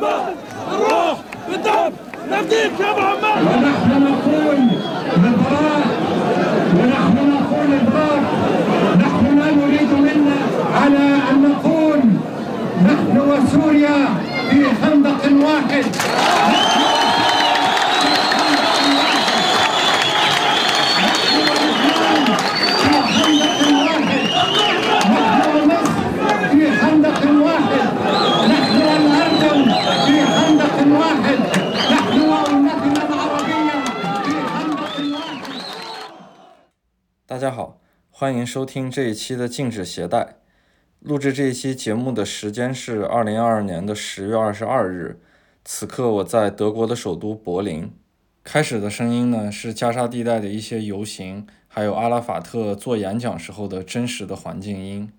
محمد بالروح بالدم نفديك يا محمد ونحن نقول البراء ونحن نقول البراء نحن لا نريد منا على أن نقول نحن وسوريا في خندق واحد. 大家好，欢迎收听这一期的禁止携带。录制这一期节目的时间是二零二二年的十月二十二日，此刻我在德国的首都柏林。开始的声音呢是加沙地带的一些游行，还有阿拉法特做演讲时候的真实的环境音。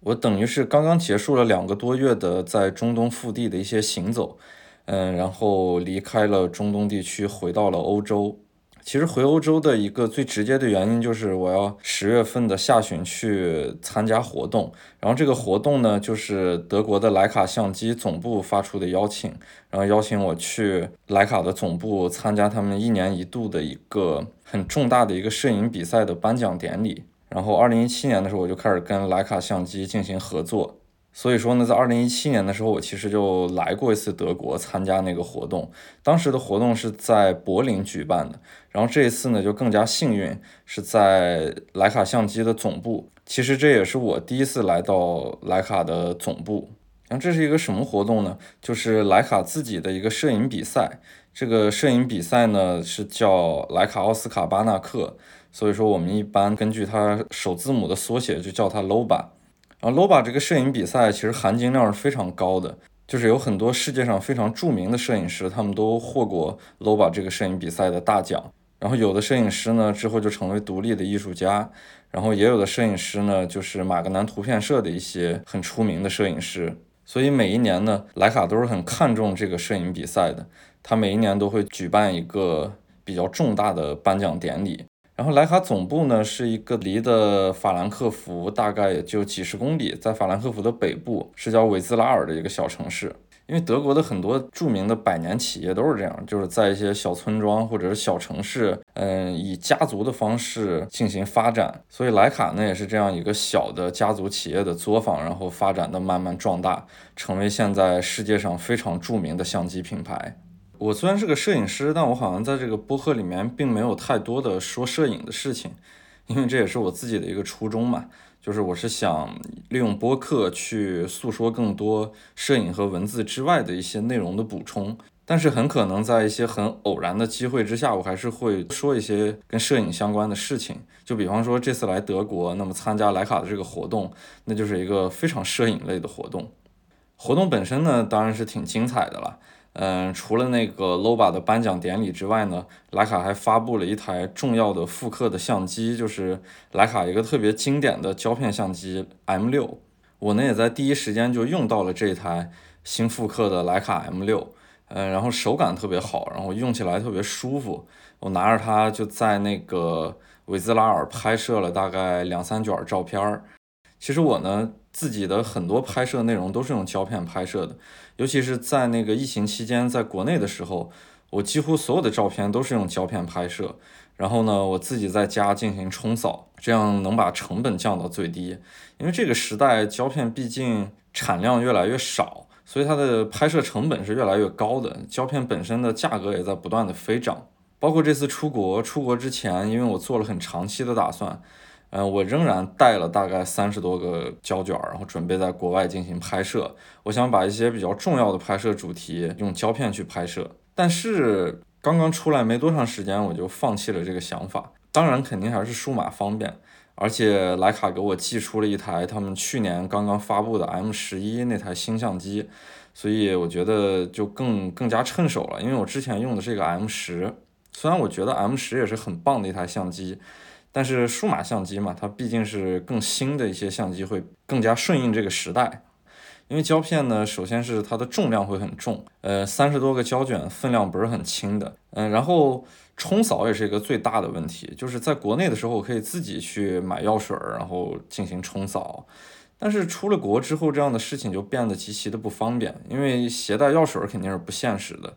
我等于是刚刚结束了两个多月的在中东腹地的一些行走，嗯，然后离开了中东地区，回到了欧洲。其实回欧洲的一个最直接的原因就是我要十月份的下旬去参加活动，然后这个活动呢就是德国的徕卡相机总部发出的邀请，然后邀请我去徕卡的总部参加他们一年一度的一个很重大的一个摄影比赛的颁奖典礼。然后二零一七年的时候我就开始跟徕卡相机进行合作，所以说呢，在二零一七年的时候，我其实就来过一次德国参加那个活动。当时的活动是在柏林举办的，然后这一次呢就更加幸运，是在徕卡相机的总部。其实这也是我第一次来到徕卡的总部。然后这是一个什么活动呢？就是徕卡自己的一个摄影比赛。这个摄影比赛呢是叫徕卡奥斯卡巴纳克，所以说我们一般根据它首字母的缩写就叫它 LOBA。然后 LOBA 这个摄影比赛其实含金量是非常高的，就是有很多世界上非常著名的摄影师，他们都获过 LOBA 这个摄影比赛的大奖。然后有的摄影师呢之后就成为独立的艺术家，然后也有的摄影师呢就是马格南图片社的一些很出名的摄影师。所以每一年呢，徕卡都是很看重这个摄影比赛的，他每一年都会举办一个比较重大的颁奖典礼。然后徕卡总部呢是一个离的法兰克福大概也就几十公里，在法兰克福的北部是叫韦兹拉尔的一个小城市。因为德国的很多著名的百年企业都是这样，就是在一些小村庄或者是小城市，嗯，以家族的方式进行发展。所以徕卡呢也是这样一个小的家族企业的作坊，然后发展的慢慢壮大，成为现在世界上非常著名的相机品牌。我虽然是个摄影师，但我好像在这个播客里面并没有太多的说摄影的事情，因为这也是我自己的一个初衷嘛，就是我是想利用播客去诉说更多摄影和文字之外的一些内容的补充。但是很可能在一些很偶然的机会之下，我还是会说一些跟摄影相关的事情。就比方说这次来德国，那么参加徕卡的这个活动，那就是一个非常摄影类的活动。活动本身呢，当然是挺精彩的了。嗯，除了那个 LOBA 的颁奖典礼之外呢，徕卡还发布了一台重要的复刻的相机，就是徕卡一个特别经典的胶片相机 M6。我呢也在第一时间就用到了这台新复刻的徕卡 M6，嗯，然后手感特别好，然后用起来特别舒服。我拿着它就在那个韦兹拉尔拍摄了大概两三卷照片儿。其实我呢自己的很多拍摄内容都是用胶片拍摄的。尤其是在那个疫情期间，在国内的时候，我几乎所有的照片都是用胶片拍摄。然后呢，我自己在家进行冲扫，这样能把成本降到最低。因为这个时代胶片毕竟产量越来越少，所以它的拍摄成本是越来越高的。胶片本身的价格也在不断的飞涨。包括这次出国，出国之前，因为我做了很长期的打算。嗯，我仍然带了大概三十多个胶卷，然后准备在国外进行拍摄。我想把一些比较重要的拍摄主题用胶片去拍摄，但是刚刚出来没多长时间，我就放弃了这个想法。当然，肯定还是数码方便，而且徕卡给我寄出了一台他们去年刚刚发布的 M 十一那台新相机，所以我觉得就更更加趁手了。因为我之前用的这个 M 十，虽然我觉得 M 十也是很棒的一台相机。但是数码相机嘛，它毕竟是更新的一些相机，会更加顺应这个时代。因为胶片呢，首先是它的重量会很重，呃，三十多个胶卷分量不是很轻的，嗯，然后冲扫也是一个最大的问题。就是在国内的时候，我可以自己去买药水，然后进行冲扫，但是出了国之后，这样的事情就变得极其的不方便，因为携带药水肯定是不现实的。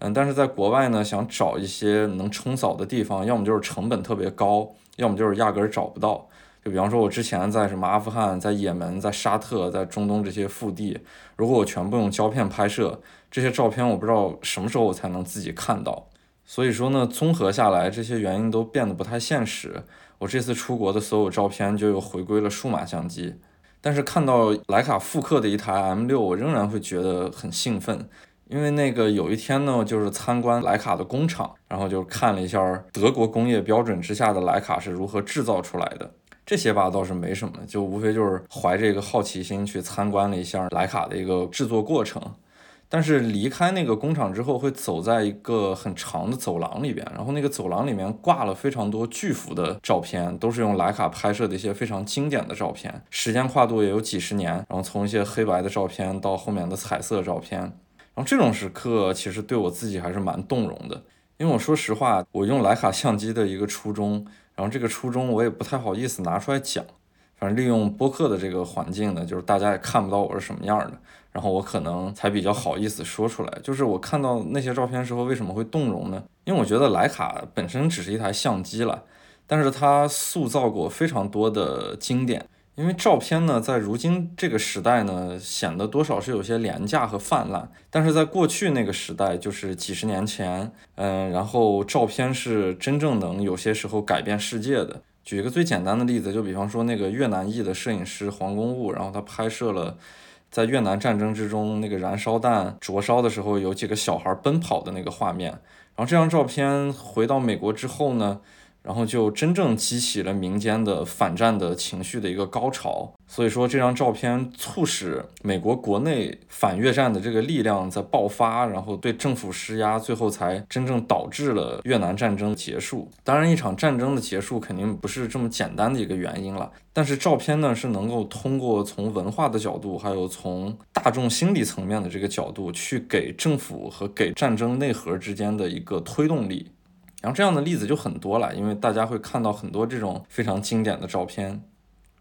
嗯，但是在国外呢，想找一些能冲扫的地方，要么就是成本特别高，要么就是压根儿找不到。就比方说，我之前在什么阿富汗、在也门、在沙特、在中东这些腹地，如果我全部用胶片拍摄，这些照片我不知道什么时候我才能自己看到。所以说呢，综合下来，这些原因都变得不太现实。我这次出国的所有照片就又回归了数码相机。但是看到徕卡复刻的一台 M6，我仍然会觉得很兴奋。因为那个有一天呢，就是参观徕卡的工厂，然后就看了一下德国工业标准之下的徕卡是如何制造出来的。这些吧倒是没什么，就无非就是怀着一个好奇心去参观了一下徕卡的一个制作过程。但是离开那个工厂之后，会走在一个很长的走廊里边，然后那个走廊里面挂了非常多巨幅的照片，都是用徕卡拍摄的一些非常经典的照片，时间跨度也有几十年。然后从一些黑白的照片到后面的彩色照片，然后这种时刻其实对我自己还是蛮动容的，因为我说实话，我用徕卡相机的一个初衷，然后这个初衷我也不太好意思拿出来讲。反正利用播客的这个环境呢，就是大家也看不到我是什么样的，然后我可能才比较好意思说出来。就是我看到那些照片时候为什么会动容呢？因为我觉得徕卡本身只是一台相机了，但是它塑造过非常多的经典。因为照片呢，在如今这个时代呢，显得多少是有些廉价和泛滥，但是在过去那个时代，就是几十年前，嗯，然后照片是真正能有些时候改变世界的。举一个最简单的例子，就比方说那个越南裔的摄影师黄公务，然后他拍摄了在越南战争之中那个燃烧弹灼烧的时候，有几个小孩奔跑的那个画面。然后这张照片回到美国之后呢？然后就真正激起了民间的反战的情绪的一个高潮，所以说这张照片促使美国国内反越战的这个力量在爆发，然后对政府施压，最后才真正导致了越南战争结束。当然，一场战争的结束肯定不是这么简单的一个原因了，但是照片呢是能够通过从文化的角度，还有从大众心理层面的这个角度，去给政府和给战争内核之间的一个推动力。然后这样的例子就很多了，因为大家会看到很多这种非常经典的照片，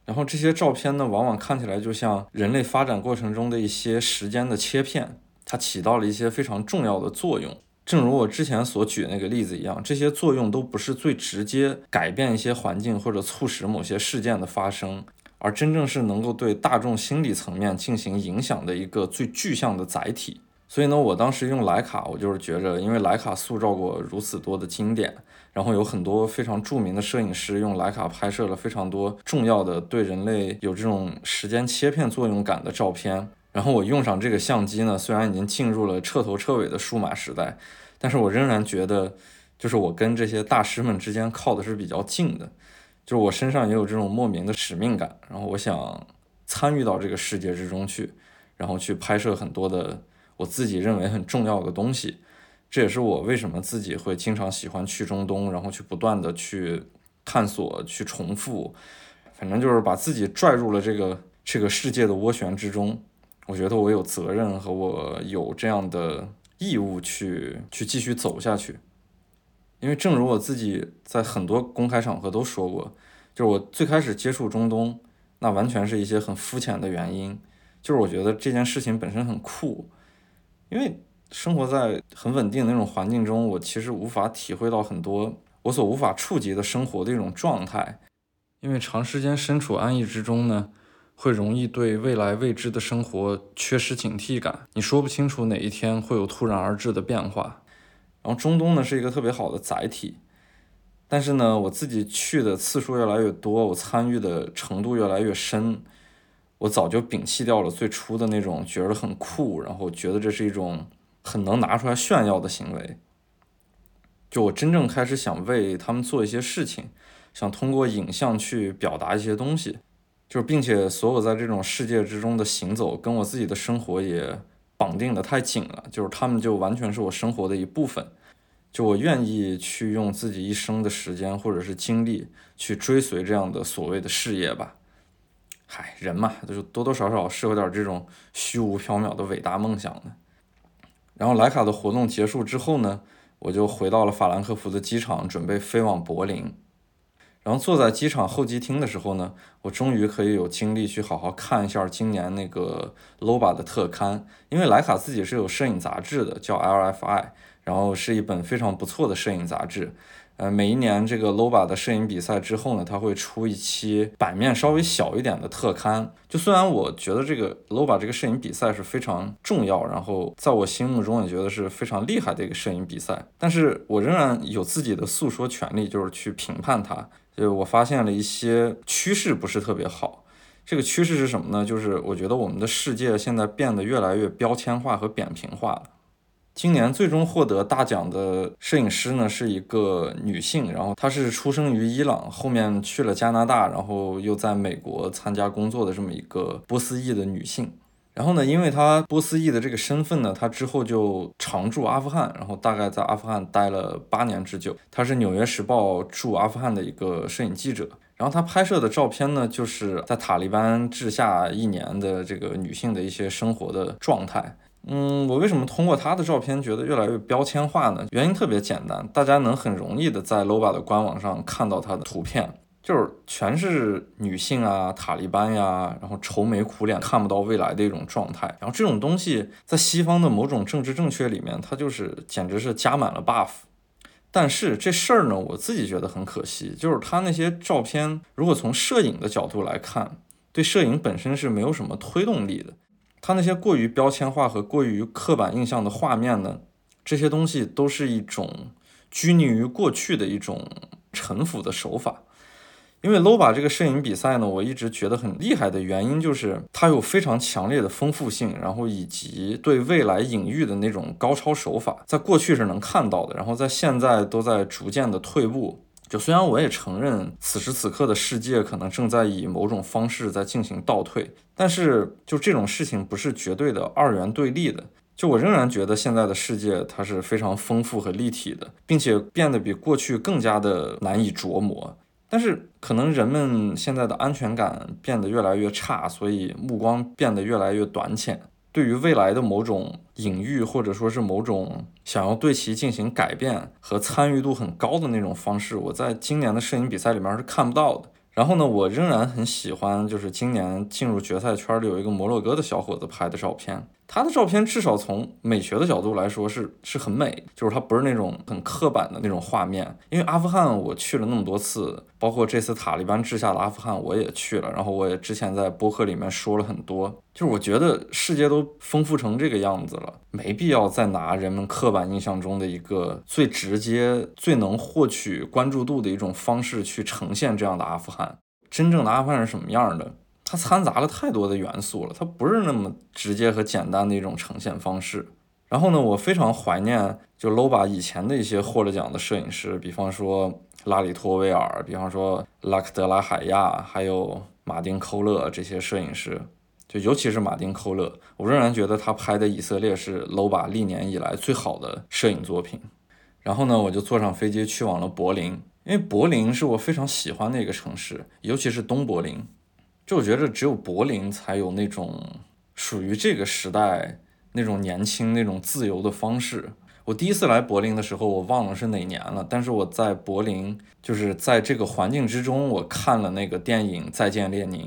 然后这些照片呢，往往看起来就像人类发展过程中的一些时间的切片，它起到了一些非常重要的作用。正如我之前所举那个例子一样，这些作用都不是最直接改变一些环境或者促使某些事件的发生，而真正是能够对大众心理层面进行影响的一个最具象的载体。所以呢，我当时用徕卡，我就是觉着，因为徕卡塑造过如此多的经典，然后有很多非常著名的摄影师用徕卡拍摄了非常多重要的对人类有这种时间切片作用感的照片。然后我用上这个相机呢，虽然已经进入了彻头彻尾的数码时代，但是我仍然觉得，就是我跟这些大师们之间靠的是比较近的，就是我身上也有这种莫名的使命感，然后我想参与到这个世界之中去，然后去拍摄很多的。我自己认为很重要的东西，这也是我为什么自己会经常喜欢去中东，然后去不断的去探索、去重复，反正就是把自己拽入了这个这个世界的涡旋之中。我觉得我有责任和我有这样的义务去去继续走下去，因为正如我自己在很多公开场合都说过，就是我最开始接触中东，那完全是一些很肤浅的原因，就是我觉得这件事情本身很酷。因为生活在很稳定的那种环境中，我其实无法体会到很多我所无法触及的生活的一种状态。因为长时间身处安逸之中呢，会容易对未来未知的生活缺失警惕感。你说不清楚哪一天会有突然而至的变化。然后中东呢是一个特别好的载体，但是呢，我自己去的次数越来越多，我参与的程度越来越深。我早就摒弃掉了最初的那种觉得很酷，然后觉得这是一种很能拿出来炫耀的行为。就我真正开始想为他们做一些事情，想通过影像去表达一些东西，就是并且所有在这种世界之中的行走，跟我自己的生活也绑定的太紧了，就是他们就完全是我生活的一部分。就我愿意去用自己一生的时间或者是精力去追随这样的所谓的事业吧。嗨，人嘛，就是多多少少是有点这种虚无缥缈的伟大梦想的。然后莱卡的活动结束之后呢，我就回到了法兰克福的机场，准备飞往柏林。然后坐在机场候机厅的时候呢，我终于可以有精力去好好看一下今年那个 Loba 的特刊，因为徕卡自己是有摄影杂志的，叫 LFI，然后是一本非常不错的摄影杂志。呃，每一年这个 Loba 的摄影比赛之后呢，它会出一期版面稍微小一点的特刊。就虽然我觉得这个 Loba 这个摄影比赛是非常重要，然后在我心目中也觉得是非常厉害的一个摄影比赛，但是我仍然有自己的诉说权利，就是去评判它。就我发现了一些趋势不是特别好。这个趋势是什么呢？就是我觉得我们的世界现在变得越来越标签化和扁平化了。今年最终获得大奖的摄影师呢，是一个女性，然后她是出生于伊朗，后面去了加拿大，然后又在美国参加工作的这么一个波斯裔的女性。然后呢，因为她波斯裔的这个身份呢，她之后就常驻阿富汗，然后大概在阿富汗待了八年之久。她是《纽约时报》驻阿富汗的一个摄影记者。然后她拍摄的照片呢，就是在塔利班治下一年的这个女性的一些生活的状态。嗯，我为什么通过她的照片觉得越来越标签化呢？原因特别简单，大家能很容易的在 Loba 的官网上看到她的图片，就是全是女性啊、塔利班呀，然后愁眉苦脸、看不到未来的一种状态。然后这种东西在西方的某种政治正确里面，它就是简直是加满了 buff。但是这事儿呢，我自己觉得很可惜，就是他那些照片，如果从摄影的角度来看，对摄影本身是没有什么推动力的。他那些过于标签化和过于刻板印象的画面呢，这些东西都是一种拘泥于过去的一种陈腐的手法。因为 Loba 这个摄影比赛呢，我一直觉得很厉害的原因就是它有非常强烈的丰富性，然后以及对未来隐喻的那种高超手法，在过去是能看到的，然后在现在都在逐渐的退步。就虽然我也承认此时此刻的世界可能正在以某种方式在进行倒退，但是就这种事情不是绝对的二元对立的。就我仍然觉得现在的世界它是非常丰富和立体的，并且变得比过去更加的难以琢磨。但是可能人们现在的安全感变得越来越差，所以目光变得越来越短浅。对于未来的某种隐喻，或者说是某种想要对其进行改变和参与度很高的那种方式，我在今年的摄影比赛里面是看不到的。然后呢，我仍然很喜欢，就是今年进入决赛圈里有一个摩洛哥的小伙子拍的照片。他的照片至少从美学的角度来说是是很美，就是他不是那种很刻板的那种画面。因为阿富汗我去了那么多次，包括这次塔利班治下的阿富汗我也去了，然后我也之前在播客里面说了很多，就是我觉得世界都丰富成这个样子了，没必要再拿人们刻板印象中的一个最直接、最能获取关注度的一种方式去呈现这样的阿富汗。真正的阿富汗是什么样的？掺杂了太多的元素了，它不是那么直接和简单的一种呈现方式。然后呢，我非常怀念就 Loba 以前的一些获了奖的摄影师，比方说拉里托维尔，比方说拉克德拉海亚，还有马丁寇勒这些摄影师。就尤其是马丁寇勒，我仍然觉得他拍的以色列是 Loba 历年以来最好的摄影作品。然后呢，我就坐上飞机去往了柏林，因为柏林是我非常喜欢的一个城市，尤其是东柏林。就我觉得只有柏林才有那种属于这个时代那种年轻、那种自由的方式。我第一次来柏林的时候，我忘了是哪年了，但是我在柏林就是在这个环境之中，我看了那个电影《再见列宁》。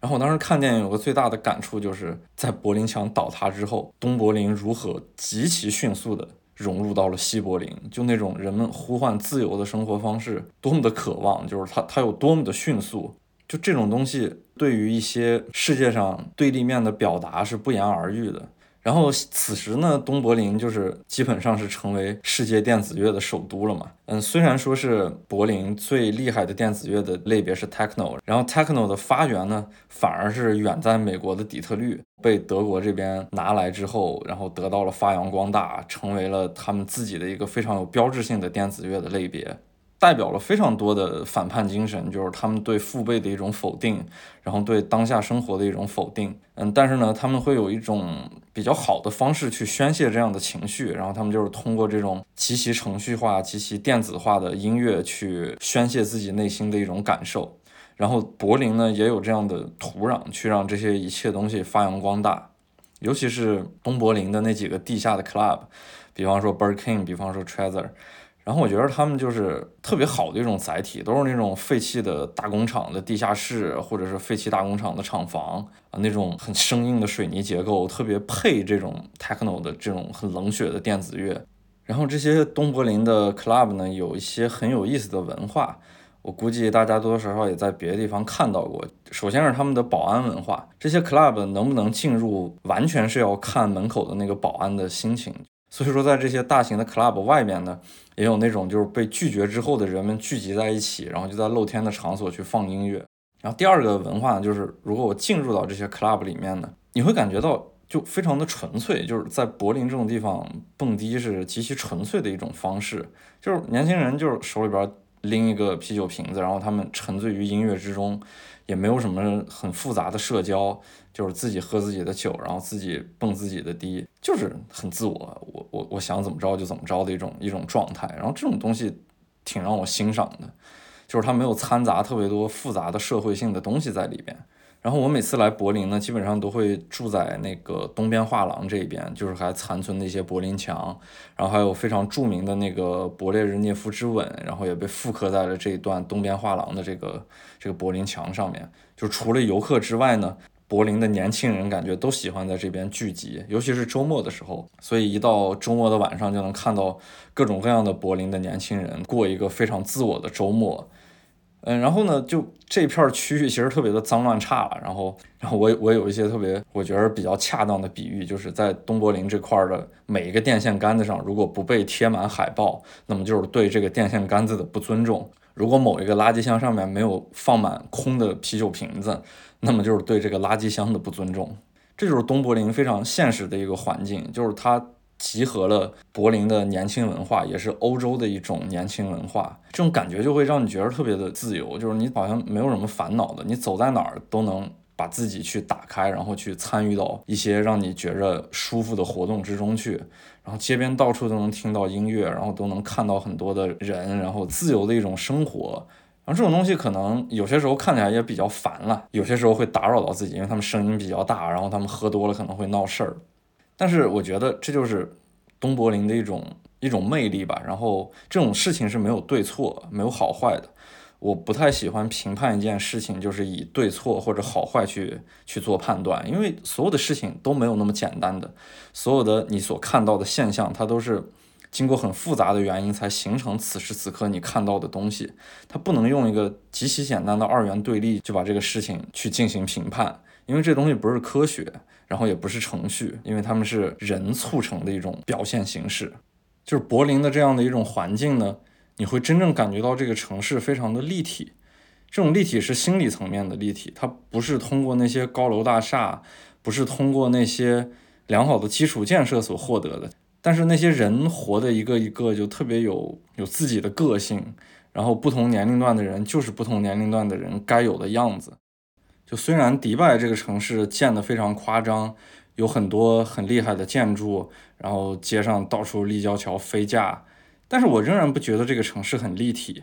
然后我当时看电影有个最大的感触，就是在柏林墙倒塌之后，东柏林如何极其迅速的融入到了西柏林，就那种人们呼唤自由的生活方式多么的渴望，就是它它有多么的迅速。就这种东西，对于一些世界上对立面的表达是不言而喻的。然后此时呢，东柏林就是基本上是成为世界电子乐的首都了嘛。嗯，虽然说是柏林最厉害的电子乐的类别是 techno，然后 techno 的发源呢，反而是远在美国的底特律，被德国这边拿来之后，然后得到了发扬光大，成为了他们自己的一个非常有标志性的电子乐的类别。代表了非常多的反叛精神，就是他们对父辈的一种否定，然后对当下生活的一种否定。嗯，但是呢，他们会有一种比较好的方式去宣泄这样的情绪，然后他们就是通过这种极其程序化、极其电子化的音乐去宣泄自己内心的一种感受。然后柏林呢，也有这样的土壤去让这些一切东西发扬光大，尤其是东柏林的那几个地下的 club，比方说 Birkin，比方说 Treasure。然后我觉得他们就是特别好的一种载体，都是那种废弃的大工厂的地下室，或者是废弃大工厂的厂房啊，那种很生硬的水泥结构，特别配这种 techno 的这种很冷血的电子乐。然后这些东柏林的 club 呢，有一些很有意思的文化，我估计大家多多少少也在别的地方看到过。首先是他们的保安文化，这些 club 能不能进入，完全是要看门口的那个保安的心情。所以说，在这些大型的 club 外面呢，也有那种就是被拒绝之后的人们聚集在一起，然后就在露天的场所去放音乐。然后第二个文化呢，就是如果我进入到这些 club 里面呢，你会感觉到就非常的纯粹，就是在柏林这种地方蹦迪是极其纯粹的一种方式，就是年轻人就是手里边拎一个啤酒瓶子，然后他们沉醉于音乐之中，也没有什么很复杂的社交。就是自己喝自己的酒，然后自己蹦自己的迪，就是很自我，我我我想怎么着就怎么着的一种一种状态。然后这种东西挺让我欣赏的，就是它没有掺杂特别多复杂的社会性的东西在里边。然后我每次来柏林呢，基本上都会住在那个东边画廊这边，就是还残存的一些柏林墙，然后还有非常著名的那个勃列日涅夫之吻，然后也被复刻在了这一段东边画廊的这个这个柏林墙上面。就除了游客之外呢。柏林的年轻人感觉都喜欢在这边聚集，尤其是周末的时候。所以一到周末的晚上，就能看到各种各样的柏林的年轻人过一个非常自我的周末。嗯，然后呢，就这片区域其实特别的脏乱差了。然后，然后我我有一些特别我觉得比较恰当的比喻，就是在东柏林这块的每一个电线杆子上，如果不被贴满海报，那么就是对这个电线杆子的不尊重。如果某一个垃圾箱上面没有放满空的啤酒瓶子，那么就是对这个垃圾箱的不尊重，这就是东柏林非常现实的一个环境，就是它集合了柏林的年轻文化，也是欧洲的一种年轻文化，这种感觉就会让你觉得特别的自由，就是你好像没有什么烦恼的，你走在哪儿都能把自己去打开，然后去参与到一些让你觉着舒服的活动之中去，然后街边到处都能听到音乐，然后都能看到很多的人，然后自由的一种生活。然后这种东西可能有些时候看起来也比较烦了，有些时候会打扰到自己，因为他们声音比较大，然后他们喝多了可能会闹事儿。但是我觉得这就是东柏林的一种一种魅力吧。然后这种事情是没有对错，没有好坏的。我不太喜欢评判一件事情，就是以对错或者好坏去去做判断，因为所有的事情都没有那么简单的，所有的你所看到的现象，它都是。经过很复杂的原因才形成此时此刻你看到的东西，它不能用一个极其简单的二元对立就把这个事情去进行评判，因为这东西不是科学，然后也不是程序，因为他们是人促成的一种表现形式。就是柏林的这样的一种环境呢，你会真正感觉到这个城市非常的立体，这种立体是心理层面的立体，它不是通过那些高楼大厦，不是通过那些良好的基础建设所获得的。但是那些人活的一个一个就特别有有自己的个性，然后不同年龄段的人就是不同年龄段的人该有的样子。就虽然迪拜这个城市建得非常夸张，有很多很厉害的建筑，然后街上到处立交桥飞架，但是我仍然不觉得这个城市很立体，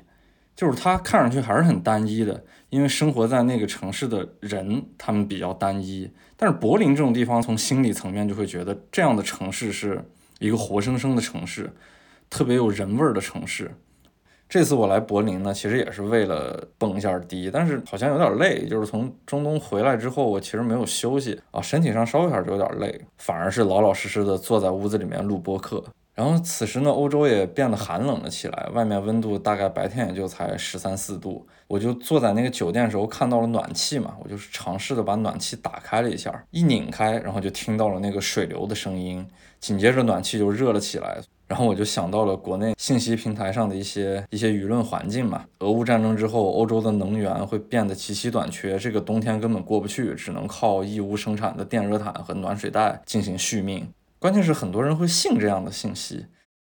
就是它看上去还是很单一的，因为生活在那个城市的人他们比较单一。但是柏林这种地方从心理层面就会觉得这样的城市是。一个活生生的城市，特别有人味儿的城市。这次我来柏林呢，其实也是为了蹦一下迪，但是好像有点累。就是从中东回来之后，我其实没有休息啊，身体上稍微还是有点累，反而是老老实实的坐在屋子里面录播课。然后此时呢，欧洲也变得寒冷了起来，外面温度大概白天也就才十三四度。我就坐在那个酒店时候看到了暖气嘛，我就是尝试的把暖气打开了一下，一拧开，然后就听到了那个水流的声音。紧接着暖气就热了起来，然后我就想到了国内信息平台上的一些一些舆论环境嘛。俄乌战争之后，欧洲的能源会变得极其短缺，这个冬天根本过不去，只能靠义乌生产的电热毯和暖水袋进行续命。关键是很多人会信这样的信息。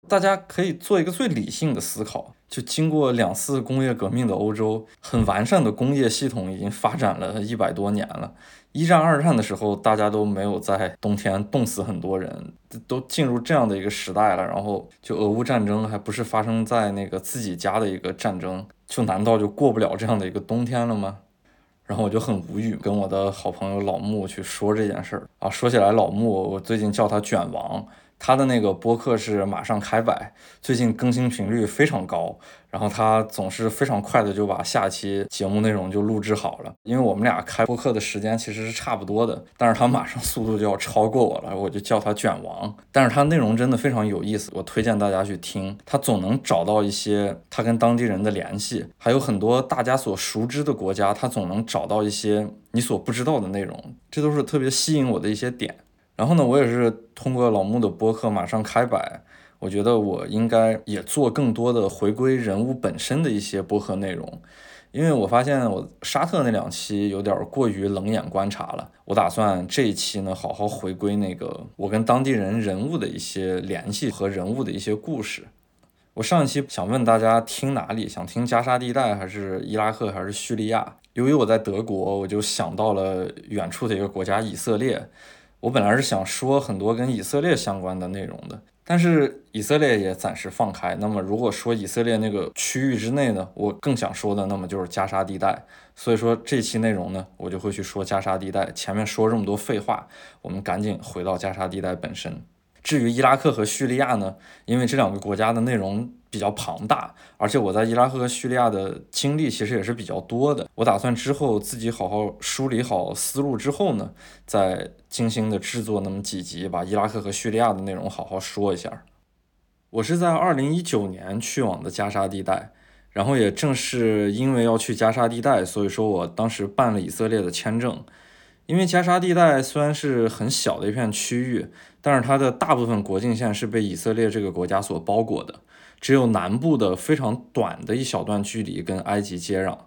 大家可以做一个最理性的思考，就经过两次工业革命的欧洲，很完善的工业系统已经发展了一百多年了。一战、二战的时候，大家都没有在冬天冻死很多人，都进入这样的一个时代了。然后，就俄乌战争还不是发生在那个自己家的一个战争，就难道就过不了这样的一个冬天了吗？然后我就很无语，跟我的好朋友老木去说这件事儿啊。说起来，老木，我最近叫他卷王，他的那个播客是马上开摆，最近更新频率非常高，然后他总是非常快的就把下期节目内容就录制好了。因为我们俩开播客的时间其实是差不多的，但是他马上速度就要超过我了，我就叫他卷王。但是他内容真的非常有意思，我推荐大家去听。他总能找到一些他跟当地人的联系，还有很多大家所熟知的国家，他总能找到一些你所不知道的内容，这都是特别吸引我的一些点。然后呢，我也是通过老穆的播客马上开摆，我觉得我应该也做更多的回归人物本身的一些播客内容，因为我发现我沙特那两期有点过于冷眼观察了，我打算这一期呢好好回归那个我跟当地人人物的一些联系和人物的一些故事。我上一期想问大家听哪里，想听加沙地带还是伊拉克还是叙利亚？由于我在德国，我就想到了远处的一个国家以色列。我本来是想说很多跟以色列相关的内容的，但是以色列也暂时放开。那么如果说以色列那个区域之内呢，我更想说的，那么就是加沙地带。所以说这期内容呢，我就会去说加沙地带。前面说这么多废话，我们赶紧回到加沙地带本身。至于伊拉克和叙利亚呢，因为这两个国家的内容。比较庞大，而且我在伊拉克和叙利亚的经历其实也是比较多的。我打算之后自己好好梳理好思路之后呢，再精心的制作那么几集，把伊拉克和叙利亚的内容好好说一下。我是在二零一九年去往的加沙地带，然后也正是因为要去加沙地带，所以说我当时办了以色列的签证。因为加沙地带虽然是很小的一片区域，但是它的大部分国境线是被以色列这个国家所包裹的。只有南部的非常短的一小段距离跟埃及接壤。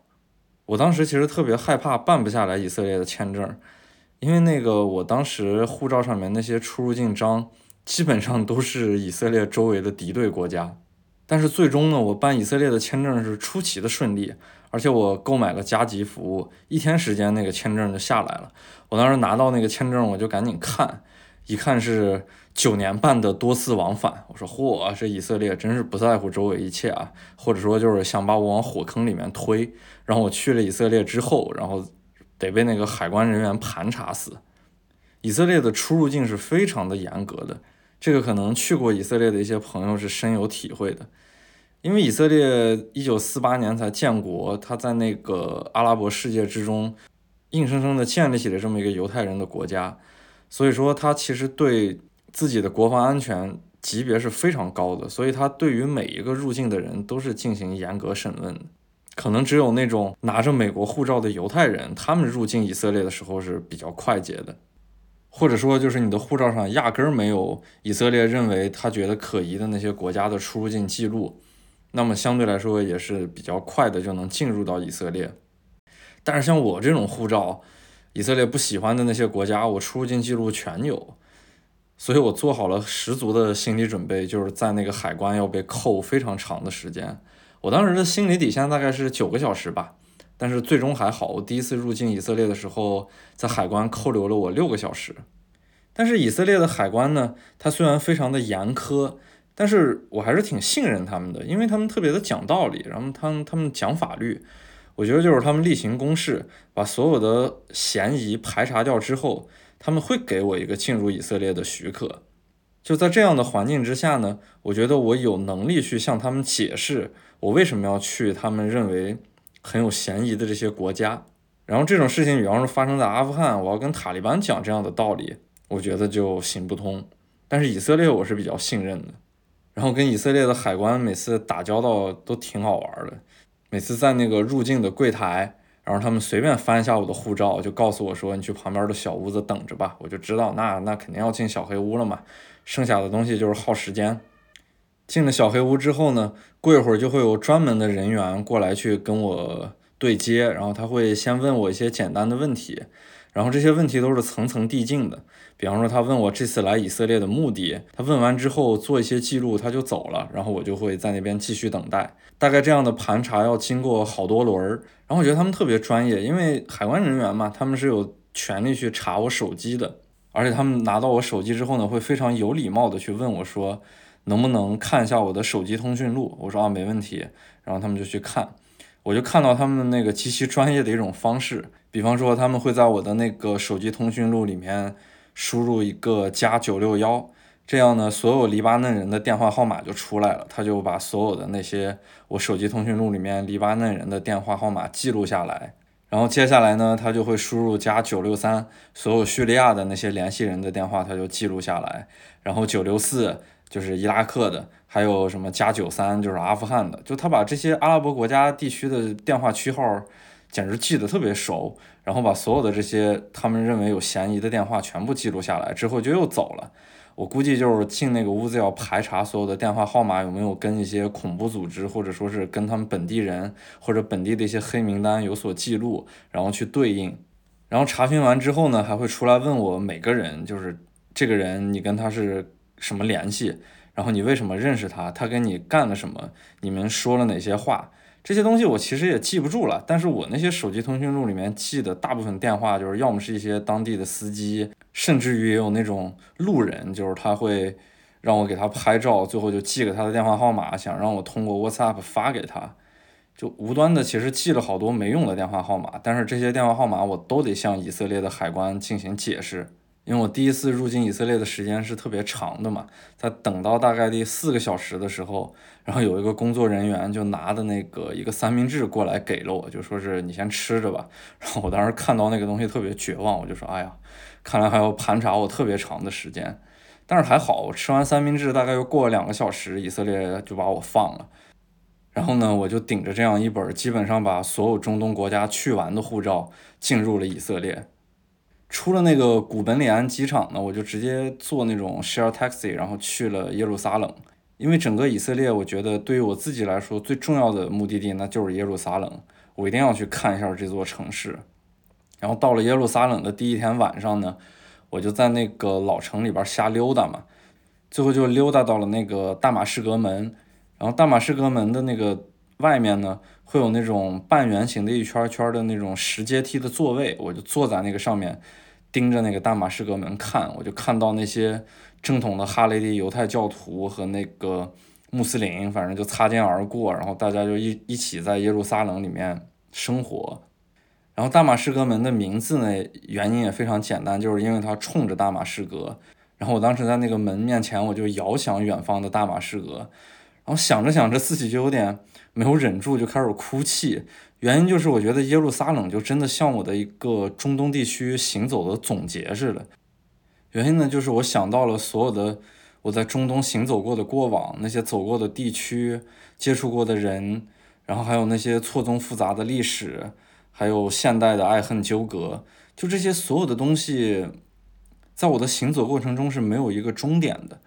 我当时其实特别害怕办不下来以色列的签证，因为那个我当时护照上面那些出入境章基本上都是以色列周围的敌对国家。但是最终呢，我办以色列的签证是出奇的顺利，而且我购买了加急服务，一天时间那个签证就下来了。我当时拿到那个签证，我就赶紧看。一看是九年半的多次往返，我说嚯，这以色列真是不在乎周围一切啊，或者说就是想把我往火坑里面推。然后我去了以色列之后，然后得被那个海关人员盘查死。以色列的出入境是非常的严格的，这个可能去过以色列的一些朋友是深有体会的。因为以色列一九四八年才建国，他在那个阿拉伯世界之中，硬生生的建立起了这么一个犹太人的国家。所以说，他其实对自己的国防安全级别是非常高的，所以他对于每一个入境的人都是进行严格审问的。可能只有那种拿着美国护照的犹太人，他们入境以色列的时候是比较快捷的，或者说就是你的护照上压根儿没有以色列认为他觉得可疑的那些国家的出入境记录，那么相对来说也是比较快的就能进入到以色列。但是像我这种护照，以色列不喜欢的那些国家，我出入境记录全有，所以我做好了十足的心理准备，就是在那个海关要被扣非常长的时间。我当时的心理底线大概是九个小时吧，但是最终还好。我第一次入境以色列的时候，在海关扣留了我六个小时。但是以色列的海关呢，它虽然非常的严苛，但是我还是挺信任他们的，因为他们特别的讲道理，然后他们他们讲法律。我觉得就是他们例行公事，把所有的嫌疑排查掉之后，他们会给我一个进入以色列的许可。就在这样的环境之下呢，我觉得我有能力去向他们解释我为什么要去他们认为很有嫌疑的这些国家。然后这种事情，比方说发生在阿富汗，我要跟塔利班讲这样的道理，我觉得就行不通。但是以色列我是比较信任的，然后跟以色列的海关每次打交道都挺好玩的。每次在那个入境的柜台，然后他们随便翻一下我的护照，就告诉我说：“你去旁边的小屋子等着吧。”我就知道，那那肯定要进小黑屋了嘛。剩下的东西就是耗时间。进了小黑屋之后呢，过一会儿就会有专门的人员过来去跟我对接，然后他会先问我一些简单的问题。然后这些问题都是层层递进的，比方说他问我这次来以色列的目的，他问完之后做一些记录，他就走了，然后我就会在那边继续等待。大概这样的盘查要经过好多轮儿，然后我觉得他们特别专业，因为海关人员嘛，他们是有权利去查我手机的，而且他们拿到我手机之后呢，会非常有礼貌的去问我说，能不能看一下我的手机通讯录？我说啊，没问题，然后他们就去看。我就看到他们那个极其专业的一种方式，比方说他们会在我的那个手机通讯录里面输入一个加九六幺，这样呢，所有黎巴嫩人的电话号码就出来了，他就把所有的那些我手机通讯录里面黎巴嫩人的电话号码记录下来。然后接下来呢，他就会输入加九六三，所有叙利亚的那些联系人的电话他就记录下来。然后九六四就是伊拉克的，还有什么加九三就是阿富汗的，就他把这些阿拉伯国家地区的电话区号简直记得特别熟。然后把所有的这些他们认为有嫌疑的电话全部记录下来之后就又走了。我估计就是进那个屋子要排查所有的电话号码有没有跟一些恐怖组织，或者说是跟他们本地人或者本地的一些黑名单有所记录，然后去对应。然后查询完之后呢，还会出来问我每个人，就是这个人你跟他是什么联系，然后你为什么认识他，他跟你干了什么，你们说了哪些话。这些东西我其实也记不住了，但是我那些手机通讯录里面记的大部分电话，就是要么是一些当地的司机，甚至于也有那种路人，就是他会让我给他拍照，最后就寄给他的电话号码，想让我通过 WhatsApp 发给他，就无端的其实记了好多没用的电话号码，但是这些电话号码我都得向以色列的海关进行解释。因为我第一次入境以色列的时间是特别长的嘛，在等到大概第四个小时的时候，然后有一个工作人员就拿的那个一个三明治过来给了我，就说是你先吃着吧。然后我当时看到那个东西特别绝望，我就说，哎呀，看来还要盘查我特别长的时间。但是还好，我吃完三明治大概又过了两个小时，以色列就把我放了。然后呢，我就顶着这样一本基本上把所有中东国家去完的护照进入了以色列。出了那个古本里安机场呢，我就直接坐那种 share taxi，然后去了耶路撒冷。因为整个以色列，我觉得对于我自己来说最重要的目的地那就是耶路撒冷，我一定要去看一下这座城市。然后到了耶路撒冷的第一天晚上呢，我就在那个老城里边瞎溜达嘛，最后就溜达到了那个大马士革门。然后大马士革门的那个外面呢，会有那种半圆形的一圈圈的那种石阶梯的座位，我就坐在那个上面。盯着那个大马士革门看，我就看到那些正统的哈雷迪犹太教徒和那个穆斯林，反正就擦肩而过，然后大家就一一起在耶路撒冷里面生活。然后大马士革门的名字呢，原因也非常简单，就是因为它冲着大马士革。然后我当时在那个门面前，我就遥想远方的大马士革，然后想着想着自己就有点没有忍住，就开始哭泣。原因就是我觉得耶路撒冷就真的像我的一个中东地区行走的总结似的。原因呢，就是我想到了所有的我在中东行走过的过往，那些走过的地区、接触过的人，然后还有那些错综复杂的历史，还有现代的爱恨纠葛，就这些所有的东西，在我的行走过程中是没有一个终点的。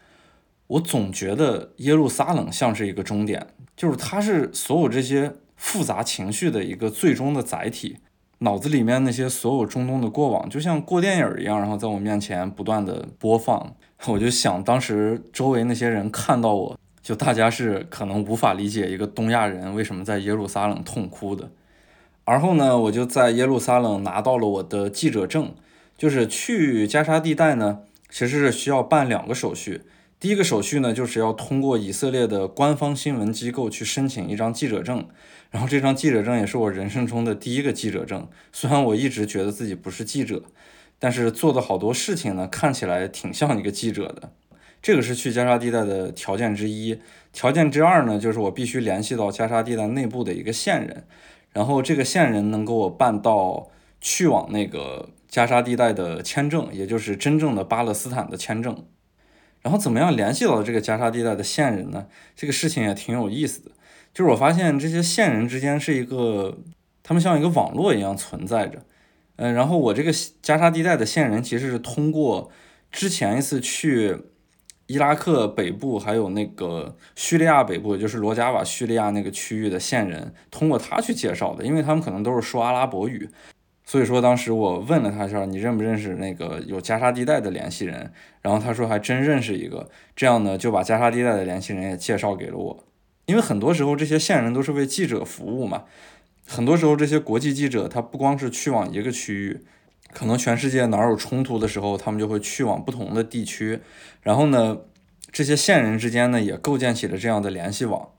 我总觉得耶路撒冷像是一个终点，就是它是所有这些。复杂情绪的一个最终的载体，脑子里面那些所有中东的过往，就像过电影一样，然后在我面前不断的播放。我就想，当时周围那些人看到我，就大家是可能无法理解一个东亚人为什么在耶路撒冷痛哭的。而后呢，我就在耶路撒冷拿到了我的记者证，就是去加沙地带呢，其实是需要办两个手续。第一个手续呢，就是要通过以色列的官方新闻机构去申请一张记者证，然后这张记者证也是我人生中的第一个记者证。虽然我一直觉得自己不是记者，但是做的好多事情呢，看起来挺像一个记者的。这个是去加沙地带的条件之一。条件之二呢，就是我必须联系到加沙地带内部的一个线人，然后这个线人能给我办到去往那个加沙地带的签证，也就是真正的巴勒斯坦的签证。然后怎么样联系到这个加沙地带的线人呢？这个事情也挺有意思的，就是我发现这些线人之间是一个，他们像一个网络一样存在着。嗯，然后我这个加沙地带的线人其实是通过之前一次去伊拉克北部还有那个叙利亚北部，就是罗加瓦叙利亚那个区域的线人，通过他去介绍的，因为他们可能都是说阿拉伯语。所以说，当时我问了他一下，你认不认识那个有加沙地带的联系人？然后他说还真认识一个。这样呢，就把加沙地带的联系人也介绍给了我。因为很多时候这些线人都是为记者服务嘛。很多时候这些国际记者他不光是去往一个区域，可能全世界哪有冲突的时候，他们就会去往不同的地区。然后呢，这些线人之间呢也构建起了这样的联系网。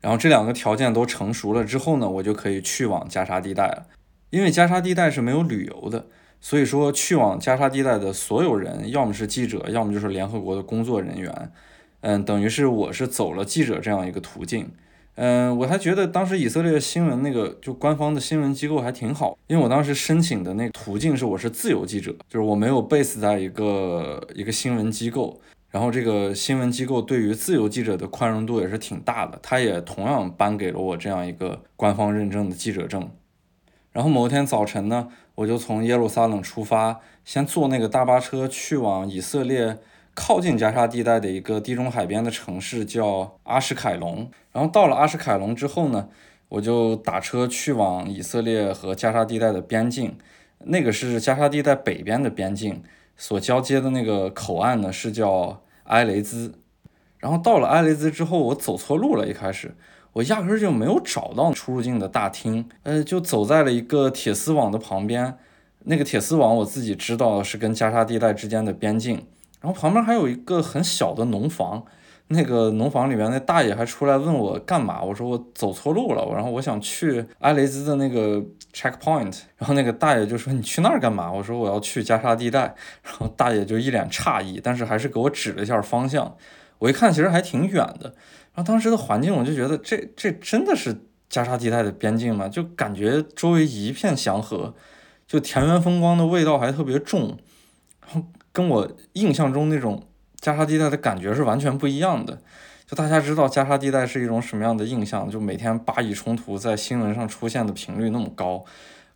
然后这两个条件都成熟了之后呢，我就可以去往加沙地带了。因为加沙地带是没有旅游的，所以说，去往加沙地带的所有人，要么是记者，要么就是联合国的工作人员。嗯，等于是我是走了记者这样一个途径。嗯，我还觉得当时以色列新闻那个就官方的新闻机构还挺好，因为我当时申请的那个途径是我是自由记者，就是我没有 base 在一个一个新闻机构。然后这个新闻机构对于自由记者的宽容度也是挺大的，他也同样颁给了我这样一个官方认证的记者证。然后某一天早晨呢。我就从耶路撒冷出发，先坐那个大巴车去往以色列靠近加沙地带的一个地中海边的城市，叫阿什凯隆。然后到了阿什凯隆之后呢，我就打车去往以色列和加沙地带的边境，那个是加沙地带北边的边境，所交接的那个口岸呢是叫埃雷兹。然后到了埃雷兹之后，我走错路了，一开始。我压根儿就没有找到出入境的大厅，呃，就走在了一个铁丝网的旁边。那个铁丝网我自己知道是跟加沙地带之间的边境。然后旁边还有一个很小的农房，那个农房里面那大爷还出来问我干嘛。我说我走错路了，然后我想去埃雷兹的那个 checkpoint。然后那个大爷就说你去那儿干嘛？我说我要去加沙地带。然后大爷就一脸诧异，但是还是给我指了一下方向。我一看，其实还挺远的。然后当时的环境，我就觉得这这真的是加沙地带的边境吗？就感觉周围一片祥和，就田园风光的味道还特别重，然后跟我印象中那种加沙地带的感觉是完全不一样的。就大家知道加沙地带是一种什么样的印象？就每天巴以冲突在新闻上出现的频率那么高，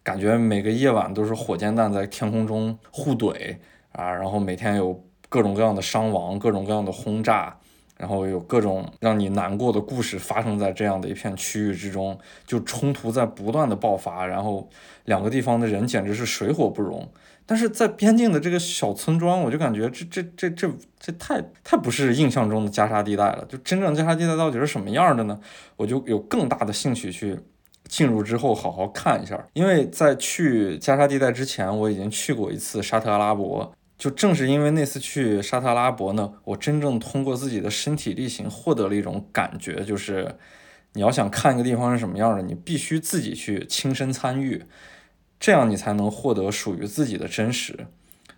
感觉每个夜晚都是火箭弹在天空中互怼啊，然后每天有各种各样的伤亡，各种各样的轰炸。然后有各种让你难过的故事发生在这样的一片区域之中，就冲突在不断的爆发，然后两个地方的人简直是水火不容。但是在边境的这个小村庄，我就感觉这这这这这太太不是印象中的加沙地带了。就真正加沙地带到底是什么样的呢？我就有更大的兴趣去进入之后好好看一下。因为在去加沙地带之前，我已经去过一次沙特阿拉伯。就正是因为那次去沙特阿拉伯呢，我真正通过自己的身体力行获得了一种感觉，就是你要想看一个地方是什么样的，你必须自己去亲身参与，这样你才能获得属于自己的真实。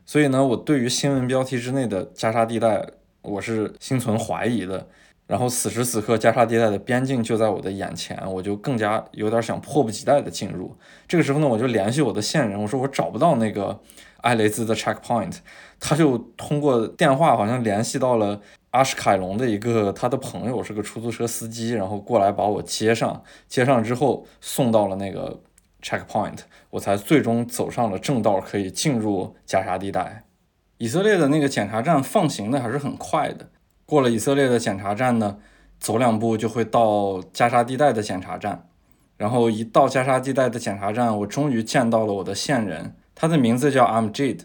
所以呢，我对于新闻标题之内的加沙地带，我是心存怀疑的。然后此时此刻，加沙地带的边境就在我的眼前，我就更加有点想迫不及待的进入。这个时候呢，我就联系我的线人，我说我找不到那个。艾雷兹的 checkpoint，他就通过电话好像联系到了阿什凯隆的一个他的朋友，是个出租车司机，然后过来把我接上，接上之后送到了那个 checkpoint，我才最终走上了正道，可以进入加沙地带。以色列的那个检查站放行的还是很快的，过了以色列的检查站呢，走两步就会到加沙地带的检查站，然后一到加沙地带的检查站，我终于见到了我的线人。他的名字叫 Amjad，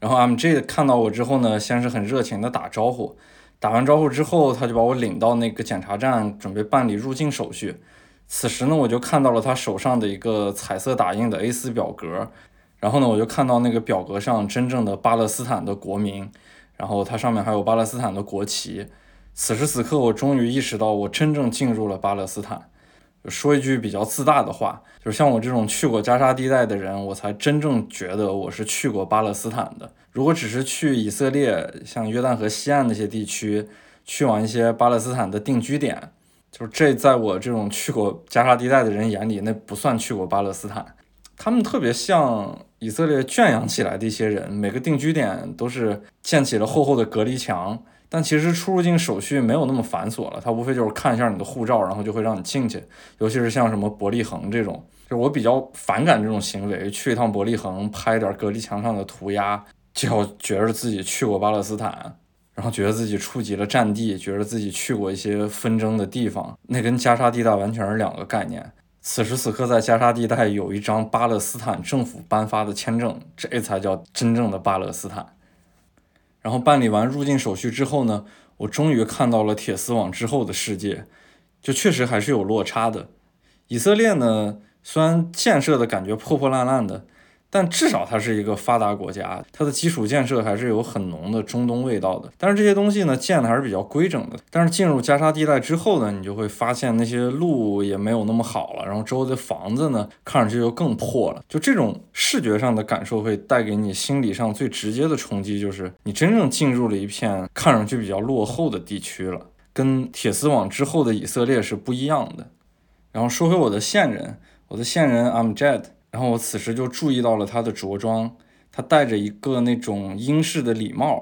然后 Amjad 看到我之后呢，先是很热情的打招呼，打完招呼之后，他就把我领到那个检查站，准备办理入境手续。此时呢，我就看到了他手上的一个彩色打印的 A4 表格，然后呢，我就看到那个表格上真正的巴勒斯坦的国名，然后它上面还有巴勒斯坦的国旗。此时此刻，我终于意识到，我真正进入了巴勒斯坦。说一句比较自大的话，就是像我这种去过加沙地带的人，我才真正觉得我是去过巴勒斯坦的。如果只是去以色列，像约旦河西岸那些地区，去往一些巴勒斯坦的定居点，就是这在我这种去过加沙地带的人眼里，那不算去过巴勒斯坦。他们特别像以色列圈养起来的一些人，每个定居点都是建起了厚厚的隔离墙。但其实出入境手续没有那么繁琐了，它无非就是看一下你的护照，然后就会让你进去。尤其是像什么伯利恒这种，就我比较反感这种行为。去一趟伯利恒，拍点隔离墙上的涂鸦，就要觉得自己去过巴勒斯坦，然后觉得自己触及了战地，觉得自己去过一些纷争的地方，那跟加沙地带完全是两个概念。此时此刻在加沙地带有一张巴勒斯坦政府颁发的签证，这才叫真正的巴勒斯坦。然后办理完入境手续之后呢，我终于看到了铁丝网之后的世界，就确实还是有落差的。以色列呢，虽然建设的感觉破破烂烂的，但至少它是一个发达国家，它的基础建设还是有很浓的中东味道的。但是这些东西呢，建的还是比较规整的。但是进入加沙地带之后呢，你就会发现那些路也没有那么好了，然后周围的房子呢，看上去又更破了。就这种视觉上的感受会带给你心理上最直接的冲击，就是你真正进入了一片看上去比较落后的地区了，跟铁丝网之后的以色列是不一样的。然后说回我的线人，我的线人 Amjad。然后我此时就注意到了他的着装，他戴着一个那种英式的礼帽，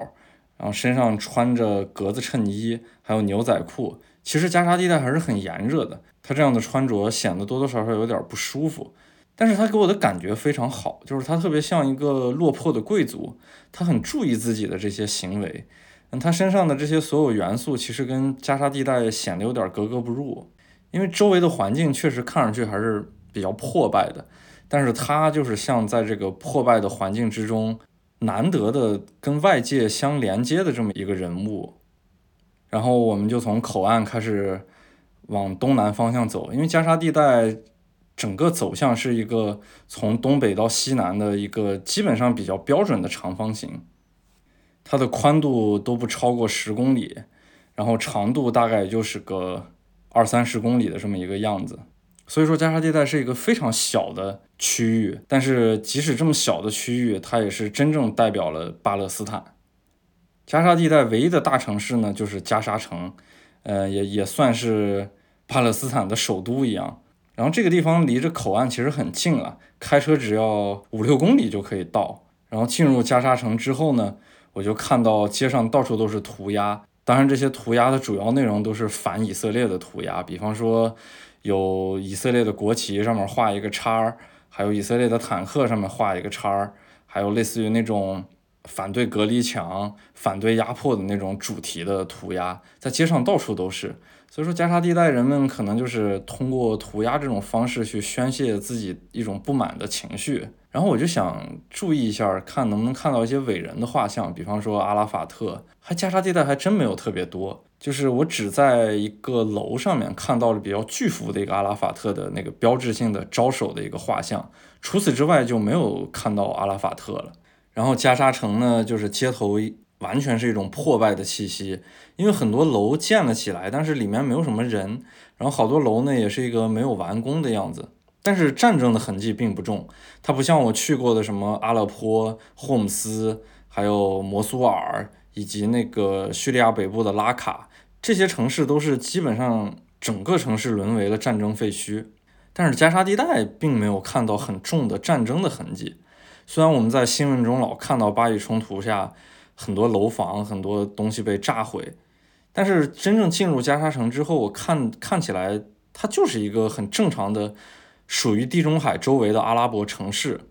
然后身上穿着格子衬衣，还有牛仔裤。其实加沙地带还是很炎热的，他这样的穿着显得多多少少有点不舒服。但是他给我的感觉非常好，就是他特别像一个落魄的贵族，他很注意自己的这些行为。嗯，他身上的这些所有元素其实跟加沙地带显得有点格格不入，因为周围的环境确实看上去还是比较破败的。但是他就是像在这个破败的环境之中，难得的跟外界相连接的这么一个人物。然后我们就从口岸开始往东南方向走，因为加沙地带整个走向是一个从东北到西南的一个基本上比较标准的长方形，它的宽度都不超过十公里，然后长度大概就是个二三十公里的这么一个样子。所以说，加沙地带是一个非常小的区域，但是即使这么小的区域，它也是真正代表了巴勒斯坦。加沙地带唯一的大城市呢，就是加沙城，呃，也也算是巴勒斯坦的首都一样。然后这个地方离着口岸其实很近了，开车只要五六公里就可以到。然后进入加沙城之后呢，我就看到街上到处都是涂鸦，当然这些涂鸦的主要内容都是反以色列的涂鸦，比方说。有以色列的国旗上面画一个叉儿，还有以色列的坦克上面画一个叉儿，还有类似于那种反对隔离墙、反对压迫的那种主题的涂鸦，在街上到处都是。所以说，加沙地带人们可能就是通过涂鸦这种方式去宣泄自己一种不满的情绪。然后我就想注意一下，看能不能看到一些伟人的画像，比方说阿拉法特。还加沙地带还真没有特别多，就是我只在一个楼上面看到了比较巨幅的一个阿拉法特的那个标志性的招手的一个画像，除此之外就没有看到阿拉法特了。然后加沙城呢，就是街头完全是一种破败的气息，因为很多楼建了起来，但是里面没有什么人，然后好多楼呢也是一个没有完工的样子。但是战争的痕迹并不重，它不像我去过的什么阿勒颇、霍姆斯，还有摩苏尔，以及那个叙利亚北部的拉卡，这些城市都是基本上整个城市沦为了战争废墟。但是加沙地带并没有看到很重的战争的痕迹，虽然我们在新闻中老看到巴以冲突下很多楼房、很多东西被炸毁，但是真正进入加沙城之后，我看看起来它就是一个很正常的。属于地中海周围的阿拉伯城市，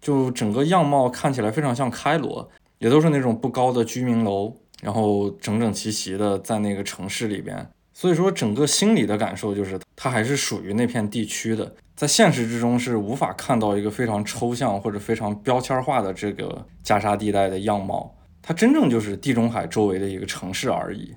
就整个样貌看起来非常像开罗，也都是那种不高的居民楼，然后整整齐齐的在那个城市里边。所以说，整个心理的感受就是，它还是属于那片地区的。在现实之中是无法看到一个非常抽象或者非常标签化的这个加沙地带的样貌，它真正就是地中海周围的一个城市而已，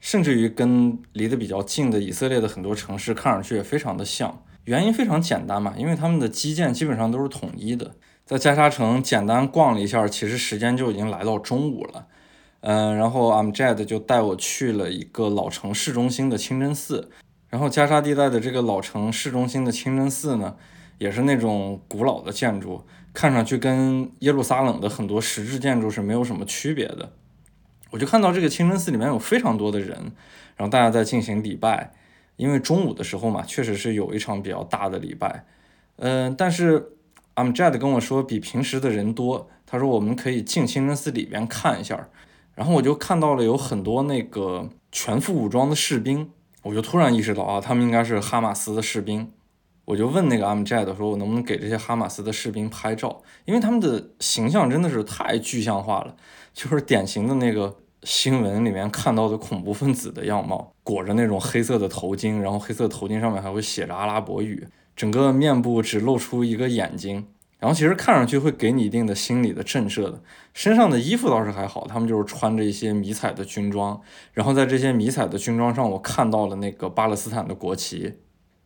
甚至于跟离得比较近的以色列的很多城市看上去也非常的像。原因非常简单嘛，因为他们的基建基本上都是统一的。在加沙城简单逛了一下，其实时间就已经来到中午了。嗯，然后 Amjad 就带我去了一个老城市中心的清真寺。然后加沙地带的这个老城市中心的清真寺呢，也是那种古老的建筑，看上去跟耶路撒冷的很多石质建筑是没有什么区别的。我就看到这个清真寺里面有非常多的人，然后大家在进行礼拜。因为中午的时候嘛，确实是有一场比较大的礼拜，嗯，但是 Amjad 跟我说比平时的人多，他说我们可以进清真寺里边看一下，然后我就看到了有很多那个全副武装的士兵，我就突然意识到啊，他们应该是哈马斯的士兵，我就问那个 Amjad 说，我能不能给这些哈马斯的士兵拍照，因为他们的形象真的是太具象化了，就是典型的那个。新闻里面看到的恐怖分子的样貌，裹着那种黑色的头巾，然后黑色头巾上面还会写着阿拉伯语，整个面部只露出一个眼睛，然后其实看上去会给你一定的心理的震慑的。身上的衣服倒是还好，他们就是穿着一些迷彩的军装，然后在这些迷彩的军装上，我看到了那个巴勒斯坦的国旗。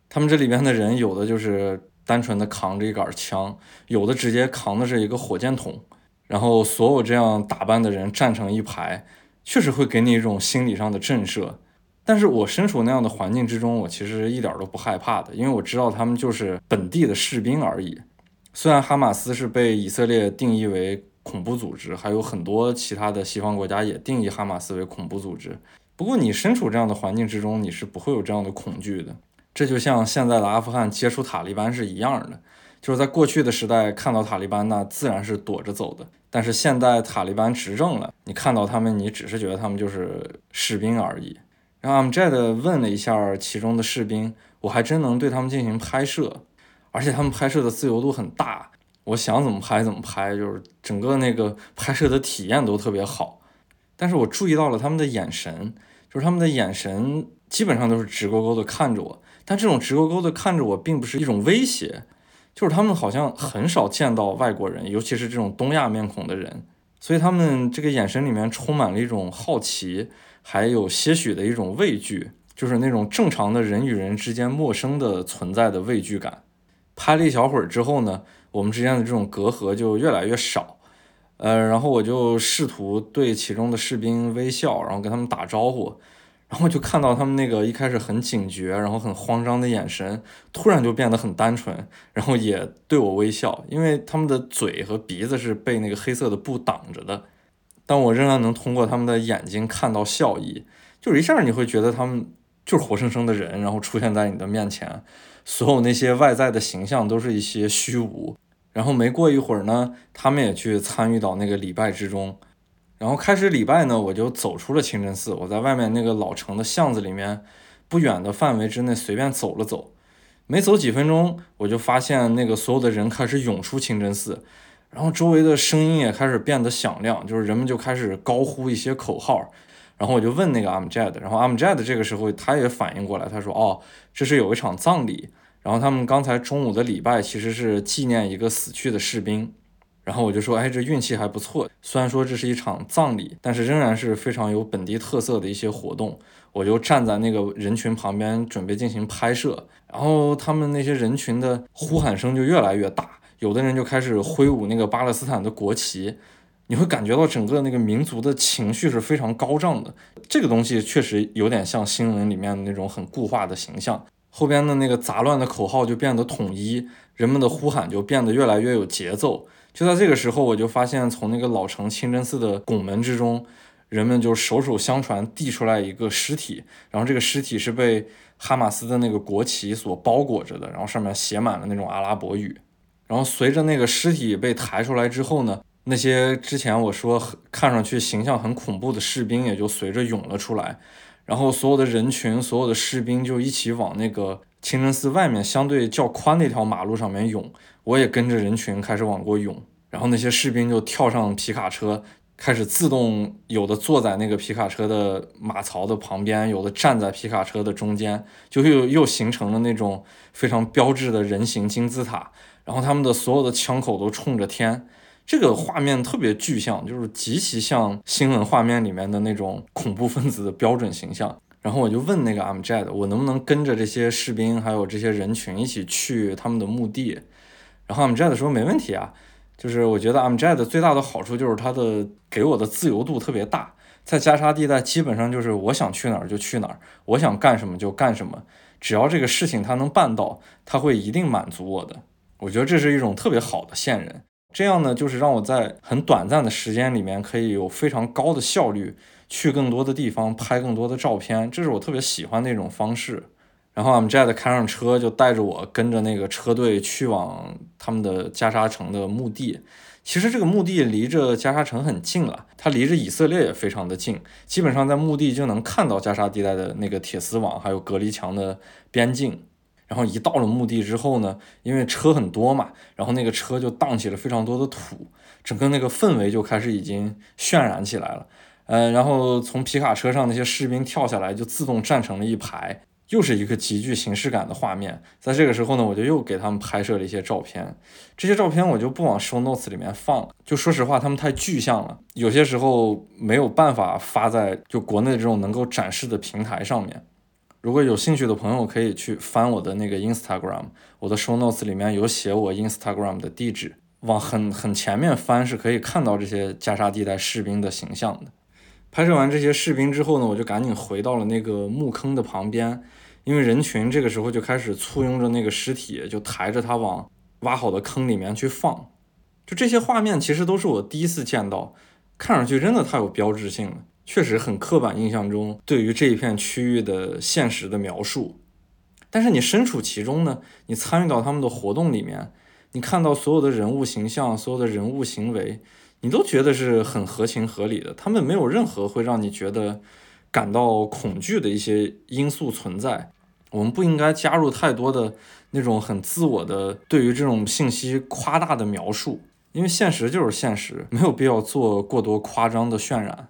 他们这里边的人有的就是单纯的扛着一杆枪，有的直接扛的是一个火箭筒，然后所有这样打扮的人站成一排，确实会给你一种心理上的震慑。但是我身处那样的环境之中，我其实一点都不害怕的，因为我知道他们就是本地的士兵而已。虽然哈马斯是被以色列定义为恐怖组织，还有很多其他的西方国家也定义哈马斯为恐怖组织，不过你身处这样的环境之中，你是不会有这样的恐惧的。这就像现在的阿富汗接触塔利班是一样的，就是在过去的时代看到塔利班，那自然是躲着走的。但是现在塔利班执政了，你看到他们，你只是觉得他们就是士兵而已。然后 Amjad 问了一下其中的士兵，我还真能对他们进行拍摄，而且他们拍摄的自由度很大，我想怎么拍怎么拍，就是整个那个拍摄的体验都特别好。但是我注意到了他们的眼神，就是他们的眼神基本上都是直勾勾的看着我，但这种直勾勾的看着我并不是一种威胁，就是他们好像很少见到外国人，尤其是这种东亚面孔的人，所以他们这个眼神里面充满了一种好奇。还有些许的一种畏惧，就是那种正常的人与人之间陌生的存在的畏惧感。拍了一小会儿之后呢，我们之间的这种隔阂就越来越少。呃，然后我就试图对其中的士兵微笑，然后跟他们打招呼，然后就看到他们那个一开始很警觉，然后很慌张的眼神，突然就变得很单纯，然后也对我微笑，因为他们的嘴和鼻子是被那个黑色的布挡着的。但我仍然能通过他们的眼睛看到笑意，就是一下你会觉得他们就是活生生的人，然后出现在你的面前，所有那些外在的形象都是一些虚无。然后没过一会儿呢，他们也去参与到那个礼拜之中。然后开始礼拜呢，我就走出了清真寺，我在外面那个老城的巷子里面不远的范围之内随便走了走，没走几分钟，我就发现那个所有的人开始涌出清真寺。然后周围的声音也开始变得响亮，就是人们就开始高呼一些口号。然后我就问那个 Amjad，然后 Amjad 这个时候他也反应过来，他说：“哦，这是有一场葬礼。然后他们刚才中午的礼拜其实是纪念一个死去的士兵。”然后我就说：“哎，这运气还不错。虽然说这是一场葬礼，但是仍然是非常有本地特色的一些活动。”我就站在那个人群旁边准备进行拍摄。然后他们那些人群的呼喊声就越来越大。有的人就开始挥舞那个巴勒斯坦的国旗，你会感觉到整个那个民族的情绪是非常高涨的。这个东西确实有点像新闻里面的那种很固化的形象。后边的那个杂乱的口号就变得统一，人们的呼喊就变得越来越有节奏。就在这个时候，我就发现从那个老城清真寺的拱门之中，人们就手手相传递出来一个尸体，然后这个尸体是被哈马斯的那个国旗所包裹着的，然后上面写满了那种阿拉伯语。然后随着那个尸体被抬出来之后呢，那些之前我说看上去形象很恐怖的士兵也就随着涌了出来，然后所有的人群、所有的士兵就一起往那个清真寺外面相对较宽那条马路上面涌，我也跟着人群开始往过涌，然后那些士兵就跳上皮卡车，开始自动有的坐在那个皮卡车的马槽的旁边，有的站在皮卡车的中间，就又又形成了那种非常标志的人形金字塔。然后他们的所有的枪口都冲着天，这个画面特别具象，就是极其像新闻画面里面的那种恐怖分子的标准形象。然后我就问那个 Amjad，我能不能跟着这些士兵还有这些人群一起去他们的墓地？然后 Amjad 说没问题啊，就是我觉得 Amjad 最大的好处就是他的给我的自由度特别大，在加沙地带基本上就是我想去哪儿就去哪儿，我想干什么就干什么，只要这个事情他能办到，他会一定满足我的。我觉得这是一种特别好的线人，这样呢，就是让我在很短暂的时间里面可以有非常高的效率，去更多的地方拍更多的照片，这是我特别喜欢的一种方式。然后 Amjad 开上车就带着我跟着那个车队去往他们的加沙城的墓地。其实这个墓地离着加沙城很近了，它离着以色列也非常的近，基本上在墓地就能看到加沙地带的那个铁丝网还有隔离墙的边境。然后一到了墓地之后呢，因为车很多嘛，然后那个车就荡起了非常多的土，整个那个氛围就开始已经渲染起来了。呃，然后从皮卡车上那些士兵跳下来，就自动站成了一排，又是一个极具形式感的画面。在这个时候呢，我就又给他们拍摄了一些照片，这些照片我就不往 show notes 里面放了，就说实话，他们太具象了，有些时候没有办法发在就国内这种能够展示的平台上面。如果有兴趣的朋友可以去翻我的那个 Instagram，我的 show notes 里面有写我 Instagram 的地址，往很很前面翻是可以看到这些加沙地带士兵的形象的。拍摄完这些士兵之后呢，我就赶紧回到了那个墓坑的旁边，因为人群这个时候就开始簇拥着那个尸体，就抬着它往挖好的坑里面去放。就这些画面其实都是我第一次见到，看上去真的太有标志性了。确实很刻板印象中对于这一片区域的现实的描述，但是你身处其中呢，你参与到他们的活动里面，你看到所有的人物形象、所有的人物行为，你都觉得是很合情合理的。他们没有任何会让你觉得感到恐惧的一些因素存在。我们不应该加入太多的那种很自我的对于这种信息夸大的描述，因为现实就是现实，没有必要做过多夸张的渲染。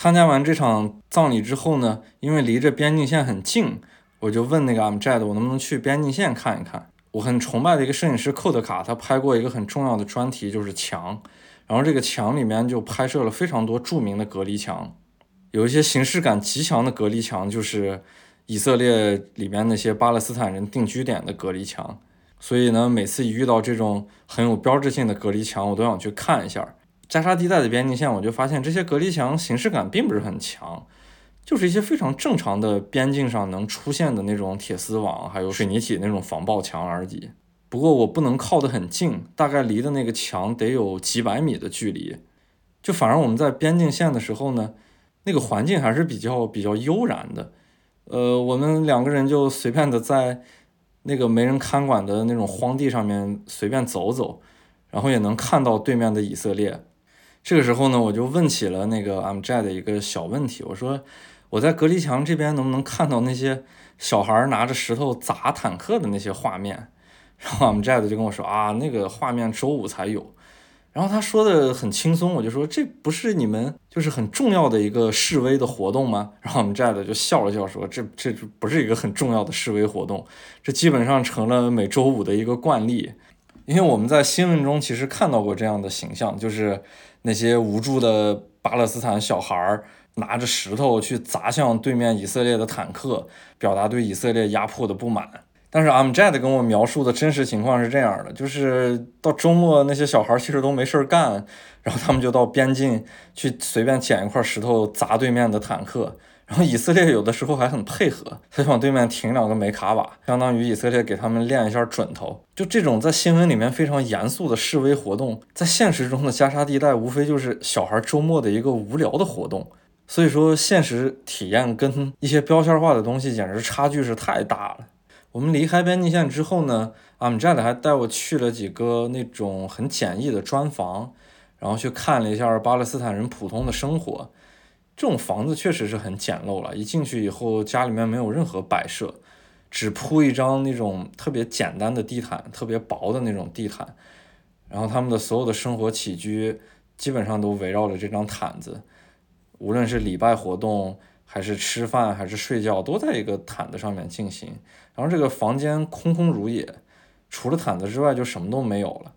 参加完这场葬礼之后呢，因为离着边境线很近，我就问那个 Amjad，我能不能去边境线看一看？我很崇拜的一个摄影师寇德卡，他拍过一个很重要的专题，就是墙。然后这个墙里面就拍摄了非常多著名的隔离墙，有一些形式感极强的隔离墙，就是以色列里面那些巴勒斯坦人定居点的隔离墙。所以呢，每次一遇到这种很有标志性的隔离墙，我都想去看一下。加沙地带的边境线，我就发现这些隔离墙形式感并不是很强，就是一些非常正常的边境上能出现的那种铁丝网，还有水泥体那种防爆墙而已。不过我不能靠得很近，大概离的那个墙得有几百米的距离。就反而我们在边境线的时候呢，那个环境还是比较比较悠然的。呃，我们两个人就随便的在那个没人看管的那种荒地上面随便走走，然后也能看到对面的以色列。这个时候呢，我就问起了那个 Amjad 的一个小问题，我说我在隔离墙这边能不能看到那些小孩拿着石头砸坦克的那些画面？然后 Amjad 就跟我说啊，那个画面周五才有。然后他说的很轻松，我就说这不是你们就是很重要的一个示威的活动吗？然后 Amjad 就笑了笑说，这这不是一个很重要的示威活动，这基本上成了每周五的一个惯例。因为我们在新闻中其实看到过这样的形象，就是那些无助的巴勒斯坦小孩儿拿着石头去砸向对面以色列的坦克，表达对以色列压迫的不满。但是 Amjad 跟我描述的真实情况是这样的，就是到周末那些小孩其实都没事儿干，然后他们就到边境去随便捡一块石头砸对面的坦克。然后以色列有的时候还很配合，他就往对面停两个梅卡瓦，相当于以色列给他们练一下准头。就这种在新闻里面非常严肃的示威活动，在现实中的加沙地带无非就是小孩周末的一个无聊的活动。所以说，现实体验跟一些标签化的东西简直差距是太大了。我们离开边境线之后呢，阿姆扎里还带我去了几个那种很简易的砖房，然后去看了一下巴勒斯坦人普通的生活。这种房子确实是很简陋了，一进去以后，家里面没有任何摆设，只铺一张那种特别简单的地毯，特别薄的那种地毯。然后他们的所有的生活起居基本上都围绕着这张毯子，无论是礼拜活动，还是吃饭，还是睡觉，都在一个毯子上面进行。然后这个房间空空如也，除了毯子之外就什么都没有了。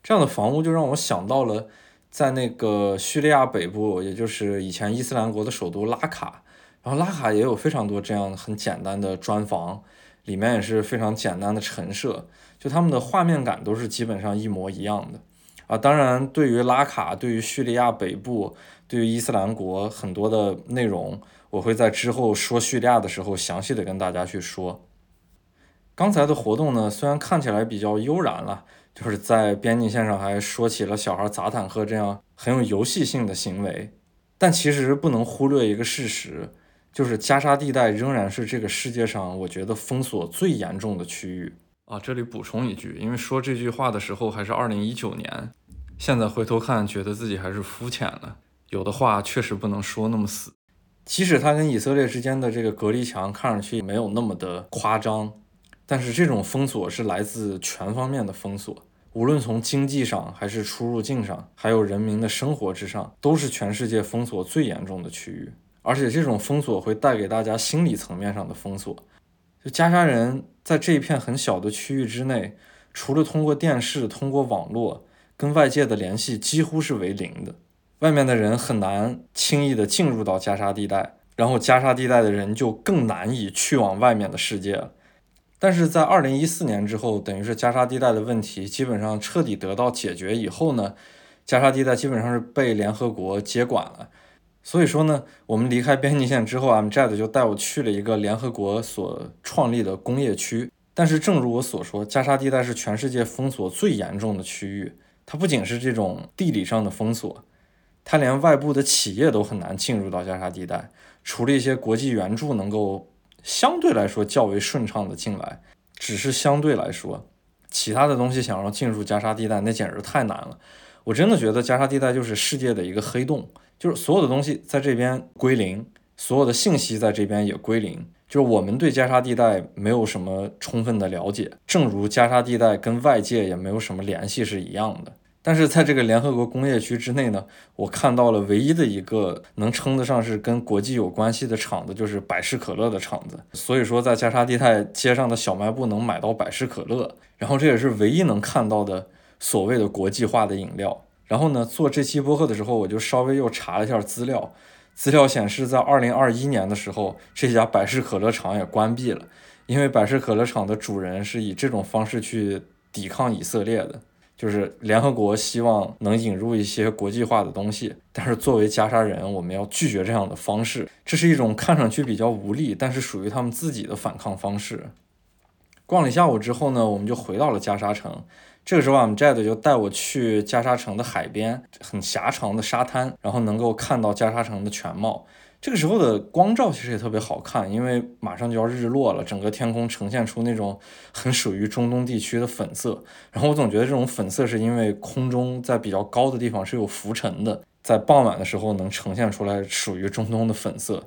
这样的房屋就让我想到了。在那个叙利亚北部，也就是以前伊斯兰国的首都拉卡，然后拉卡也有非常多这样很简单的砖房，里面也是非常简单的陈设，就他们的画面感都是基本上一模一样的啊。当然，对于拉卡，对于叙利亚北部，对于伊斯兰国很多的内容，我会在之后说叙利亚的时候详细的跟大家去说。刚才的活动呢，虽然看起来比较悠然了。就是在边境线上还说起了小孩砸坦克这样很有游戏性的行为，但其实不能忽略一个事实，就是加沙地带仍然是这个世界上我觉得封锁最严重的区域啊。这里补充一句，因为说这句话的时候还是二零一九年，现在回头看觉得自己还是肤浅了，有的话确实不能说那么死。即使他跟以色列之间的这个隔离墙看上去没有那么的夸张。但是这种封锁是来自全方面的封锁，无论从经济上，还是出入境上，还有人民的生活之上，都是全世界封锁最严重的区域。而且这种封锁会带给大家心理层面上的封锁。就加沙人在这一片很小的区域之内，除了通过电视、通过网络跟外界的联系几乎是为零的，外面的人很难轻易的进入到加沙地带。然后加沙地带的人就更难以去往外面的世界了。但是在二零一四年之后，等于是加沙地带的问题基本上彻底得到解决以后呢，加沙地带基本上是被联合国接管了。所以说呢，我们离开边境线之后，MJAD 就带我去了一个联合国所创立的工业区。但是正如我所说，加沙地带是全世界封锁最严重的区域。它不仅是这种地理上的封锁，它连外部的企业都很难进入到加沙地带，除了一些国际援助能够相对来说较为顺畅的进来，只是相对来说，其他的东西想要进入加沙地带那简直太难了。我真的觉得加沙地带就是世界的一个黑洞，就是所有的东西在这边归零，所有的信息在这边也归零。就是我们对加沙地带没有什么充分的了解，正如加沙地带跟外界也没有什么联系是一样的。但是在这个联合国工业区之内呢，我看到了唯一的一个能称得上是跟国际有关系的厂子，就是百事可乐的厂子。所以说，在加沙地带街上的小卖部能买到百事可乐，然后这也是唯一能看到的所谓的国际化的饮料。然后呢，做这期播客的时候，我就稍微又查了一下资料。资料显示，在二零二一年的时候，这家百事可乐厂也关闭了，因为百事可乐厂的主人是以这种方式去抵抗以色列的，就是联合国希望能引入一些国际化的东西，但是作为加沙人，我们要拒绝这样的方式，这是一种看上去比较无力，但是属于他们自己的反抗方式。逛了一下午之后呢，我们就回到了加沙城。这个时候啊，Jade 就带我去加沙城的海边，很狭长的沙滩，然后能够看到加沙城的全貌。这个时候的光照其实也特别好看，因为马上就要日落了，整个天空呈现出那种很属于中东地区的粉色。然后我总觉得这种粉色是因为空中在比较高的地方是有浮尘的，在傍晚的时候能呈现出来属于中东的粉色。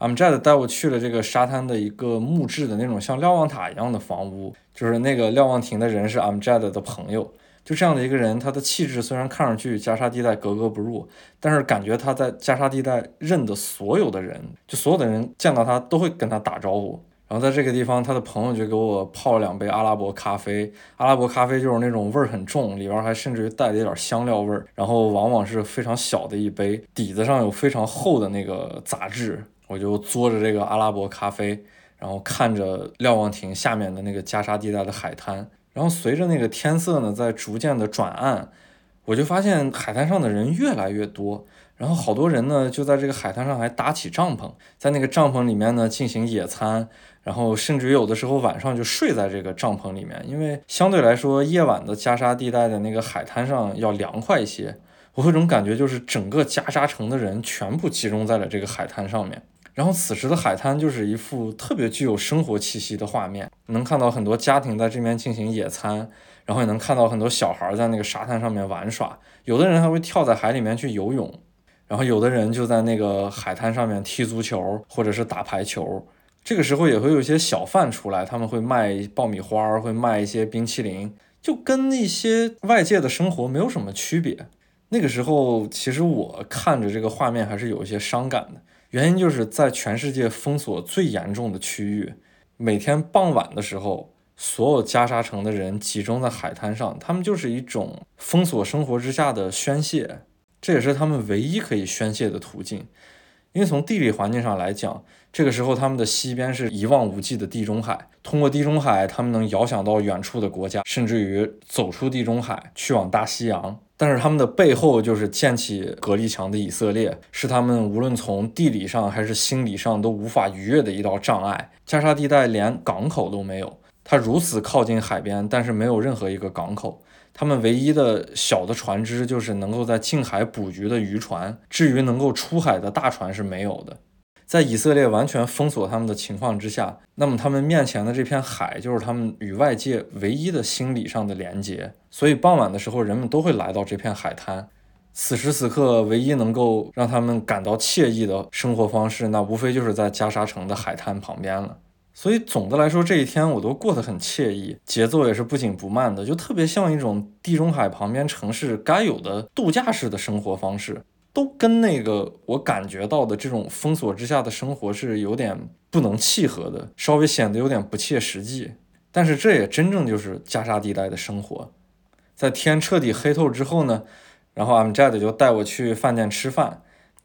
Amjad 带我去了这个沙滩的一个木质的那种像瞭望塔一样的房屋，就是那个瞭望亭的人是 Amjad 的朋友。就这样的一个人，他的气质虽然看上去与加沙地带格格不入，但是感觉他在加沙地带认的所有的人，就所有的人见到他都会跟他打招呼。然后在这个地方，他的朋友就给我泡了两杯阿拉伯咖啡。阿拉伯咖啡就是那种味儿很重，里边还甚至于带了一点香料味儿，然后往往是非常小的一杯，底子上有非常厚的那个杂质。我就嘬着这个阿拉伯咖啡，然后看着瞭望亭下面的那个加沙地带的海滩，然后随着那个天色呢在逐渐的转暗，我就发现海滩上的人越来越多，然后好多人呢就在这个海滩上还搭起帐篷，在那个帐篷里面呢进行野餐，然后甚至于有的时候晚上就睡在这个帐篷里面，因为相对来说夜晚的加沙地带的那个海滩上要凉快一些。我有种感觉，就是整个加沙城的人全部集中在了这个海滩上面。然后此时的海滩就是一幅特别具有生活气息的画面，能看到很多家庭在这边进行野餐，然后也能看到很多小孩在那个沙滩上面玩耍，有的人还会跳在海里面去游泳，然后有的人就在那个海滩上面踢足球或者是打排球。这个时候也会有一些小贩出来，他们会卖爆米花，会卖一些冰淇淋，就跟那些外界的生活没有什么区别。那个时候其实我看着这个画面还是有一些伤感的。原因就是在全世界封锁最严重的区域，每天傍晚的时候，所有加沙城的人集中在海滩上，他们就是一种封锁生活之下的宣泄，这也是他们唯一可以宣泄的途径。因为从地理环境上来讲，这个时候他们的西边是一望无际的地中海，通过地中海，他们能遥想到远处的国家，甚至于走出地中海去往大西洋。但是他们的背后就是建起隔离墙的以色列，是他们无论从地理上还是心理上都无法逾越的一道障碍。加沙地带连港口都没有，它如此靠近海边，但是没有任何一个港口。他们唯一的小的船只就是能够在近海捕鱼的渔船，至于能够出海的大船是没有的。在以色列完全封锁他们的情况之下，那么他们面前的这片海就是他们与外界唯一的心理上的连接。所以傍晚的时候，人们都会来到这片海滩。此时此刻，唯一能够让他们感到惬意的生活方式，那无非就是在加沙城的海滩旁边了。所以总的来说，这一天我都过得很惬意，节奏也是不紧不慢的，就特别像一种地中海旁边城市该有的度假式的生活方式。都跟那个我感觉到的这种封锁之下的生活是有点不能契合的，稍微显得有点不切实际。但是这也真正就是加沙地带的生活。在天彻底黑透之后呢，然后 Amjad 就带我去饭店吃饭，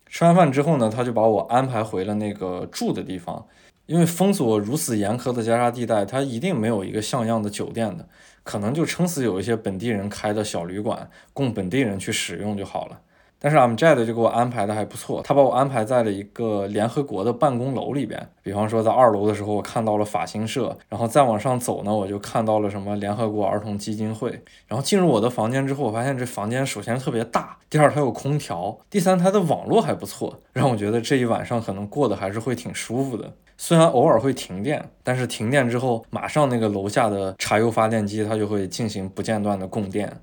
吃完饭之后呢，他就把我安排回了那个住的地方。因为封锁如此严苛的加沙地带，它一定没有一个像样的酒店的，可能就撑死有一些本地人开的小旅馆，供本地人去使用就好了。但是 Amjad 就给我安排的还不错，他把我安排在了一个联合国的办公楼里边。比方说，在二楼的时候，我看到了法新社，然后再往上走呢，我就看到了什么联合国儿童基金会。然后进入我的房间之后，我发现这房间首先特别大，第二它有空调，第三它的网络还不错，让我觉得这一晚上可能过得还是会挺舒服的。虽然偶尔会停电，但是停电之后，马上那个楼下的柴油发电机它就会进行不间断的供电。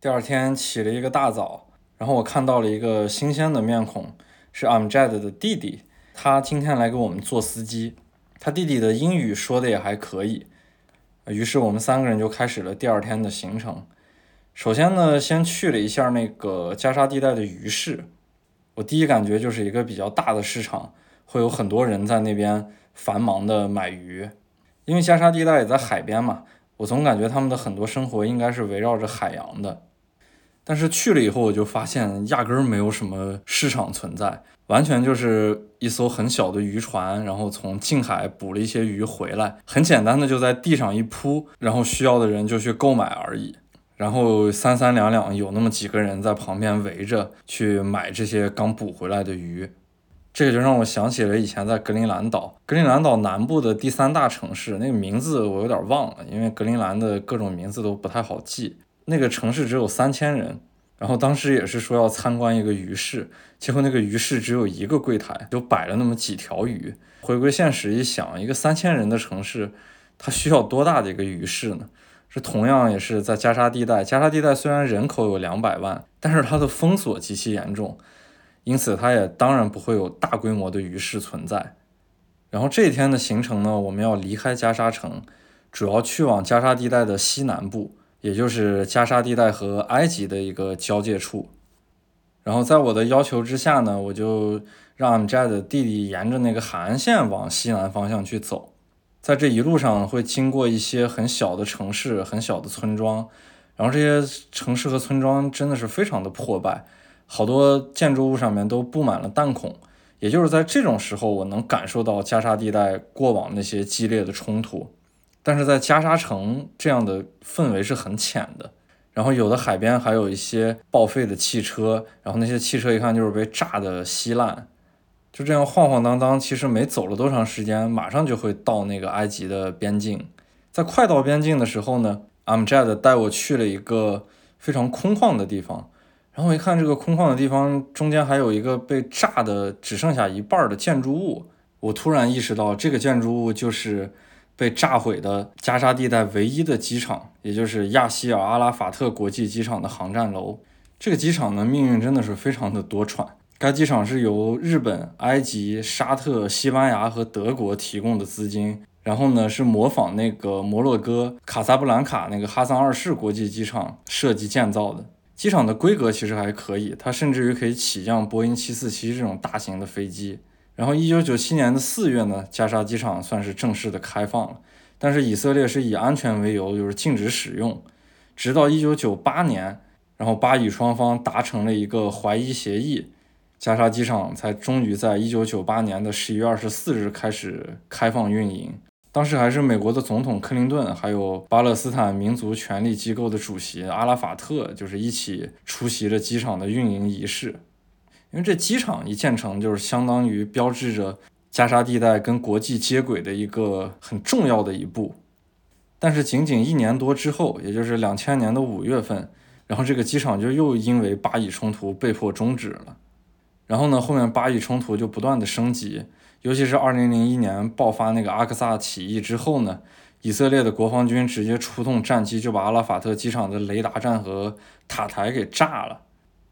第二天起了一个大早。然后我看到了一个新鲜的面孔，是 Amjad 的弟弟，他今天来给我们做司机。他弟弟的英语说的也还可以，于是我们三个人就开始了第二天的行程。首先呢，先去了一下那个加沙地带的鱼市，我第一感觉就是一个比较大的市场，会有很多人在那边繁忙的买鱼，因为加沙地带也在海边嘛，我总感觉他们的很多生活应该是围绕着海洋的。但是去了以后，我就发现压根儿没有什么市场存在，完全就是一艘很小的渔船，然后从近海捕了一些鱼回来，很简单的就在地上一铺，然后需要的人就去购买而已。然后三三两两有那么几个人在旁边围着去买这些刚捕回来的鱼，这个就让我想起了以前在格陵兰岛，格陵兰岛南部的第三大城市，那个名字我有点忘了，因为格陵兰的各种名字都不太好记。那个城市只有三千人，然后当时也是说要参观一个鱼市，结果那个鱼市只有一个柜台，就摆了那么几条鱼。回归现实一想，一个三千人的城市，它需要多大的一个鱼市呢？这同样也是在加沙地带，加沙地带虽然人口有两百万，但是它的封锁极其严重，因此它也当然不会有大规模的鱼市存在。然后这一天的行程呢，我们要离开加沙城，主要去往加沙地带的西南部。也就是加沙地带和埃及的一个交界处，然后在我的要求之下呢，我就让 Amjad 的弟弟沿着那个海岸线往西南方向去走，在这一路上会经过一些很小的城市、很小的村庄，然后这些城市和村庄真的是非常的破败，好多建筑物上面都布满了弹孔，也就是在这种时候，我能感受到加沙地带过往那些激烈的冲突。但是在加沙城这样的氛围是很浅的，然后有的海边还有一些报废的汽车，然后那些汽车一看就是被炸的稀烂，就这样晃晃荡荡，其实没走了多长时间，马上就会到那个埃及的边境。在快到边境的时候呢，Amjad 带我去了一个非常空旷的地方，然后我一看这个空旷的地方中间还有一个被炸的只剩下一半的建筑物，我突然意识到这个建筑物就是。被炸毁的加沙地带唯一的机场，也就是亚西尔阿拉法特国际机场的航站楼。这个机场呢，命运真的是非常的多舛。该机场是由日本、埃及、沙特、西班牙和德国提供的资金，然后呢是模仿那个摩洛哥卡萨布兰卡那个哈桑二世国际机场设计建造的。机场的规格其实还可以，它甚至于可以起降波音747这种大型的飞机。然后，一九九七年的四月呢，加沙机场算是正式的开放了。但是以色列是以安全为由，就是禁止使用。直到一九九八年，然后巴以双方达成了一个怀疑协议，加沙机场才终于在一九九八年的十一月二十四日开始开放运营。当时还是美国的总统克林顿，还有巴勒斯坦民族权力机构的主席阿拉法特，就是一起出席了机场的运营仪式。因为这机场一建成，就是相当于标志着加沙地带跟国际接轨的一个很重要的一步。但是仅仅一年多之后，也就是两千年的五月份，然后这个机场就又因为巴以冲突被迫终止了。然后呢，后面巴以冲突就不断的升级，尤其是二零零一年爆发那个阿克萨起义之后呢，以色列的国防军直接出动战机，就把阿拉法特机场的雷达站和塔台给炸了。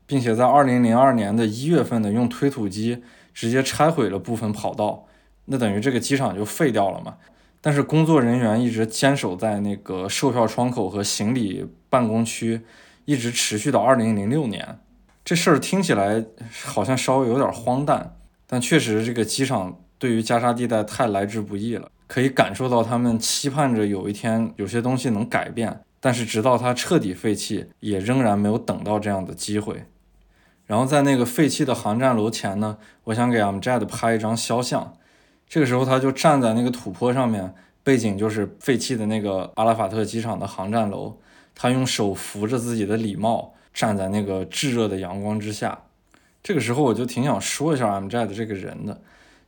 并且在二零零二年的一月份呢，用推土机直接拆毁了部分跑道，那等于这个机场就废掉了嘛。但是工作人员一直坚守在那个售票窗口和行李办公区，一直持续到二零零六年。这事儿听起来好像稍微有点荒诞，但确实这个机场对于加沙地带太来之不易了，可以感受到他们期盼着有一天有些东西能改变，但是直到它彻底废弃，也仍然没有等到这样的机会。然后在那个废弃的航站楼前呢，我想给 Amjad 拍一张肖像。这个时候他就站在那个土坡上面，背景就是废弃的那个阿拉法特机场的航站楼。他用手扶着自己的礼帽，站在那个炙热的阳光之下。这个时候我就挺想说一下 Amjad 这个人的，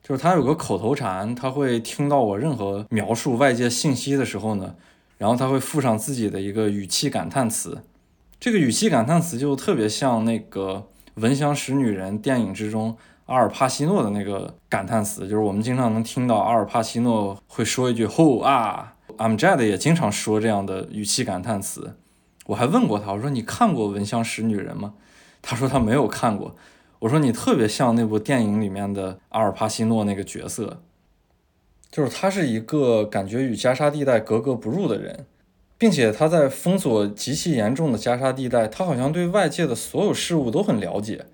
就是他有个口头禅，他会听到我任何描述外界信息的时候呢，然后他会附上自己的一个语气感叹词。这个语气感叹词就特别像那个。《闻香识女人》电影之中，阿尔帕西诺的那个感叹词，就是我们经常能听到阿尔帕西诺会说一句“ “Who 啊 ”，I'm Jad 也经常说这样的语气感叹词。我还问过他，我说你看过《闻香识女人》吗？他说他没有看过。我说你特别像那部电影里面的阿尔帕西诺那个角色，就是他是一个感觉与加沙地带格格不入的人。并且他在封锁极其严重的加沙地带，他好像对外界的所有事物都很了解。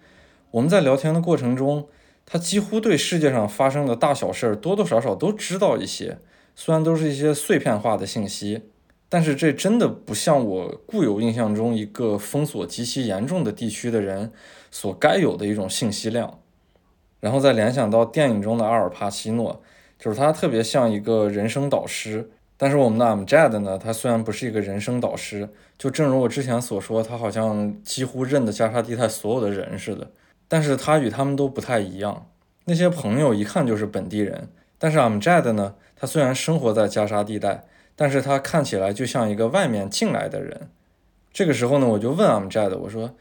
我们在聊天的过程中，他几乎对世界上发生的大小事儿多多少少都知道一些，虽然都是一些碎片化的信息，但是这真的不像我固有印象中一个封锁极其严重的地区的人所该有的一种信息量。然后再联想到电影中的阿尔帕西诺，就是他特别像一个人生导师。但是我们的 Amjad 呢？他虽然不是一个人生导师，就正如我之前所说，他好像几乎认得加沙地带所有的人似的。但是他与他们都不太一样。那些朋友一看就是本地人，但是 Amjad 呢？他虽然生活在加沙地带，但是他看起来就像一个外面进来的人。这个时候呢，我就问 Amjad，我说：“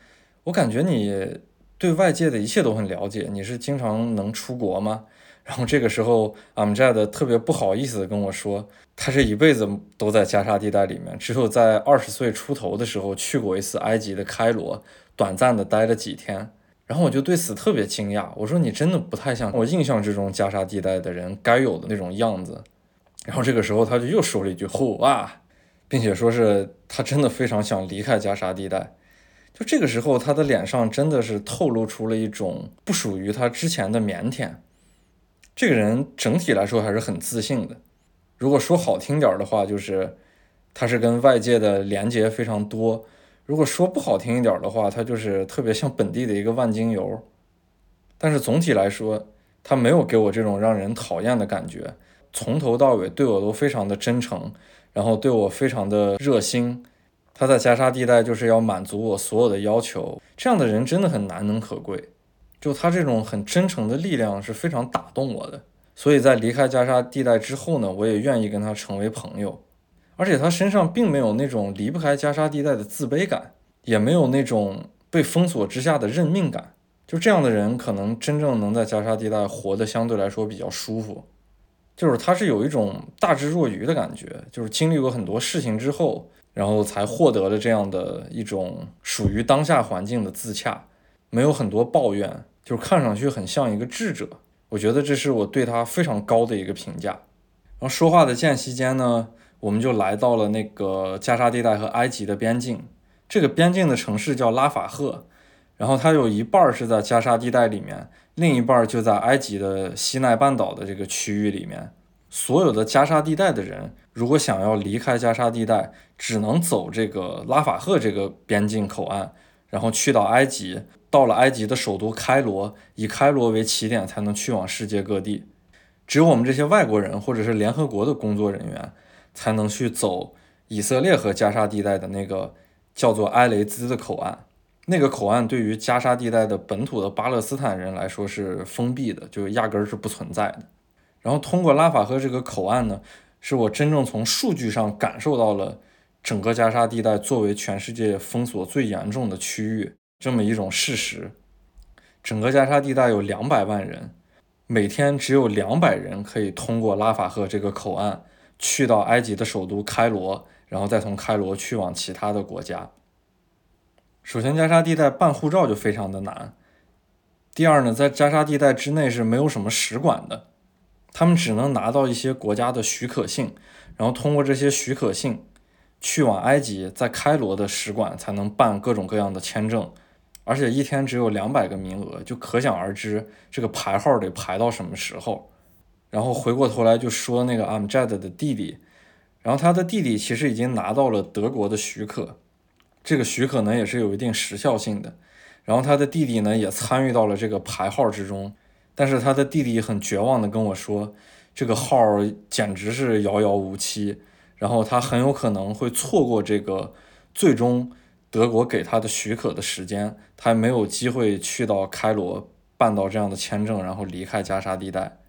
我感觉你对外界的一切都很了解，你是经常能出国吗？”然后这个时候，Amjad 特别不好意思的跟我说，他这一辈子都在加沙地带里面，只有在二十岁出头的时候去过一次埃及的开罗，短暂的待了几天。然后我就对此特别惊讶，我说你真的不太像我印象之中加沙地带的人该有的那种样子。然后这个时候他就又说了一句“呼啊”，并且说是他真的非常想离开加沙地带。就这个时候，他的脸上真的是透露出了一种不属于他之前的腼腆。这个人整体来说还是很自信的。如果说好听点的话，就是他是跟外界的连接非常多；如果说不好听一点的话，他就是特别像本地的一个万金油。但是总体来说，他没有给我这种让人讨厌的感觉，从头到尾对我都非常的真诚，然后对我非常的热心。他在加沙地带就是要满足我所有的要求，这样的人真的很难能可贵。就他这种很真诚的力量是非常打动我的，所以在离开加沙地带之后呢，我也愿意跟他成为朋友。而且他身上并没有那种离不开加沙地带的自卑感，也没有那种被封锁之下的认命感。就这样的人，可能真正能在加沙地带活得相对来说比较舒服。就是他是有一种大智若愚的感觉，就是经历过很多事情之后，然后才获得了这样的一种属于当下环境的自洽，没有很多抱怨。就看上去很像一个智者，我觉得这是我对他非常高的一个评价。然后说话的间隙间呢，我们就来到了那个加沙地带和埃及的边境。这个边境的城市叫拉法赫，然后它有一半是在加沙地带里面，另一半就在埃及的西奈半岛的这个区域里面。所有的加沙地带的人，如果想要离开加沙地带，只能走这个拉法赫这个边境口岸，然后去到埃及。到了埃及的首都开罗，以开罗为起点，才能去往世界各地。只有我们这些外国人，或者是联合国的工作人员，才能去走以色列和加沙地带的那个叫做埃雷兹的口岸。那个口岸对于加沙地带的本土的巴勒斯坦人来说是封闭的，就压根儿是不存在的。然后通过拉法赫这个口岸呢，是我真正从数据上感受到了整个加沙地带作为全世界封锁最严重的区域。这么一种事实，整个加沙地带有两百万人，每天只有两百人可以通过拉法赫这个口岸去到埃及的首都开罗，然后再从开罗去往其他的国家。首先，加沙地带办护照就非常的难。第二呢，在加沙地带之内是没有什么使馆的，他们只能拿到一些国家的许可信，然后通过这些许可信去往埃及，在开罗的使馆才能办各种各样的签证。而且一天只有两百个名额，就可想而知这个排号得排到什么时候。然后回过头来就说那个 Amjad 的弟弟，然后他的弟弟其实已经拿到了德国的许可，这个许可呢也是有一定时效性的。然后他的弟弟呢也参与到了这个排号之中，但是他的弟弟很绝望的跟我说，这个号简直是遥遥无期，然后他很有可能会错过这个最终德国给他的许可的时间，他没有机会去到开罗办到这样的签证，然后离开加沙地带。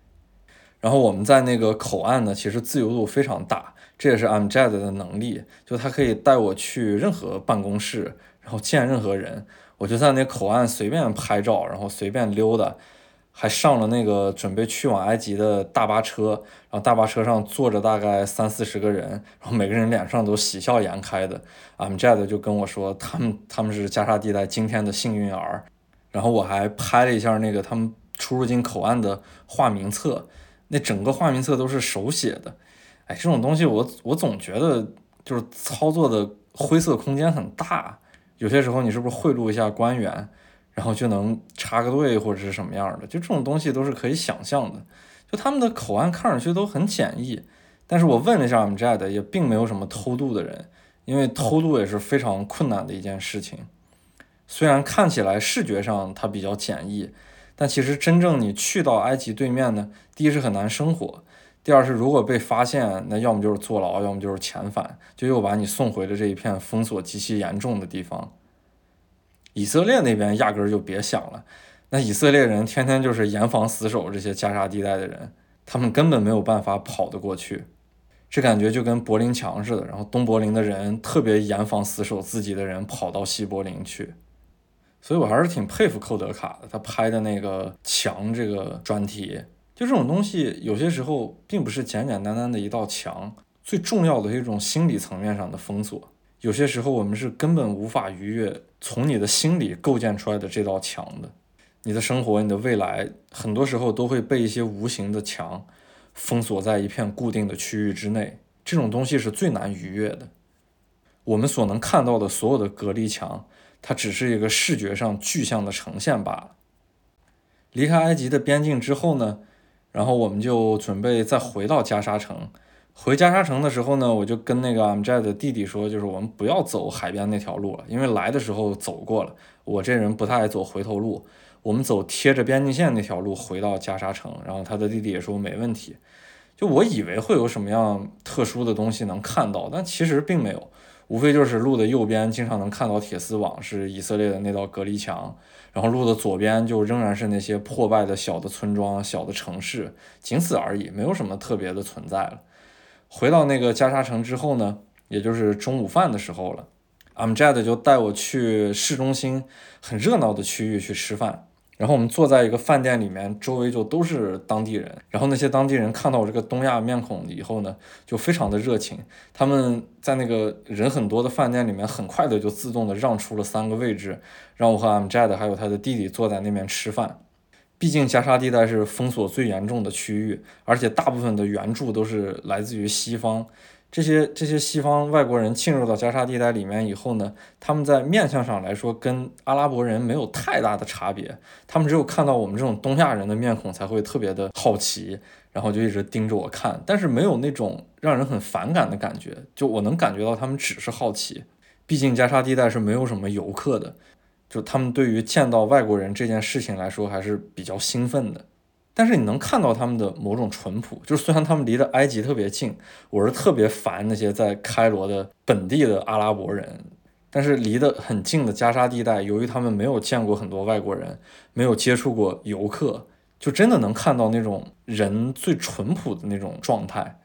然后我们在那个口岸呢，其实自由度非常大，这也是 Amjad 的能力，就他可以带我去任何办公室，然后见任何人，我就在那口岸随便拍照，然后随便溜达，还上了那个准备去往埃及的大巴车，然后大巴车上坐着大概三四十个人，然后每个人脸上都喜笑颜开的。Amjad 就跟我说，他们他们是加沙地带今天的幸运儿，然后我还拍了一下那个他们出入境口岸的化名册。那整个化名册都是手写的，哎，这种东西我我总觉得就是操作的灰色空间很大。有些时候你是不是贿赂一下官员，然后就能插个队或者是什么样的？就这种东西都是可以想象的。就他们的口岸看上去都很简易，但是我问了一下我们 j 的，也并没有什么偷渡的人，因为偷渡也是非常困难的一件事情。虽然看起来视觉上它比较简易。但其实真正你去到埃及对面呢，第一是很难生活，第二是如果被发现，那要么就是坐牢，要么就是遣返，就又把你送回了这一片封锁极其严重的地方。以色列那边压根儿就别想了，那以色列人天天就是严防死守这些加沙地带的人，他们根本没有办法跑得过去，这感觉就跟柏林墙似的，然后东柏林的人特别严防死守自己的人跑到西柏林去。所以我还是挺佩服寇德卡的，他拍的那个墙这个专题，就这种东西，有些时候并不是简简单单的一道墙，最重要的是一种心理层面上的封锁。有些时候我们是根本无法逾越从你的心里构建出来的这道墙的。你的生活、你的未来，很多时候都会被一些无形的墙封锁在一片固定的区域之内，这种东西是最难逾越的。我们所能看到的所有的隔离墙。它只是一个视觉上具象的呈现罢了。离开埃及的边境之后呢，然后我们就准备再回到加沙城。回加沙城的时候呢，我就跟那个 Amjad 的弟弟说，就是我们不要走海边那条路了，因为来的时候走过了。我这人不太爱走回头路，我们走贴着边境线那条路回到加沙城。然后他的弟弟也说没问题。就我以为会有什么样特殊的东西能看到，但其实并没有。无非就是路的右边经常能看到铁丝网，是以色列的那道隔离墙，然后路的左边就仍然是那些破败的小的村庄、小的城市，仅此而已，没有什么特别的存在了。回到那个加沙城之后呢，也就是中午饭的时候了，Amjad 就带我去市中心很热闹的区域去吃饭。然后我们坐在一个饭店里面，周围就都是当地人。然后那些当地人看到我这个东亚面孔以后呢，就非常的热情。他们在那个人很多的饭店里面，很快的就自动的让出了三个位置，让我和 Amjad 还有他的弟弟坐在那边吃饭。毕竟加沙地带是封锁最严重的区域，而且大部分的援助都是来自于西方。这些这些西方外国人进入到加沙地带里面以后呢，他们在面相上来说跟阿拉伯人没有太大的差别，他们只有看到我们这种东亚人的面孔才会特别的好奇，然后就一直盯着我看，但是没有那种让人很反感的感觉，就我能感觉到他们只是好奇，毕竟加沙地带是没有什么游客的，就他们对于见到外国人这件事情来说还是比较兴奋的。但是你能看到他们的某种淳朴，就是虽然他们离得埃及特别近，我是特别烦那些在开罗的本地的阿拉伯人，但是离得很近的加沙地带，由于他们没有见过很多外国人，没有接触过游客，就真的能看到那种人最淳朴的那种状态。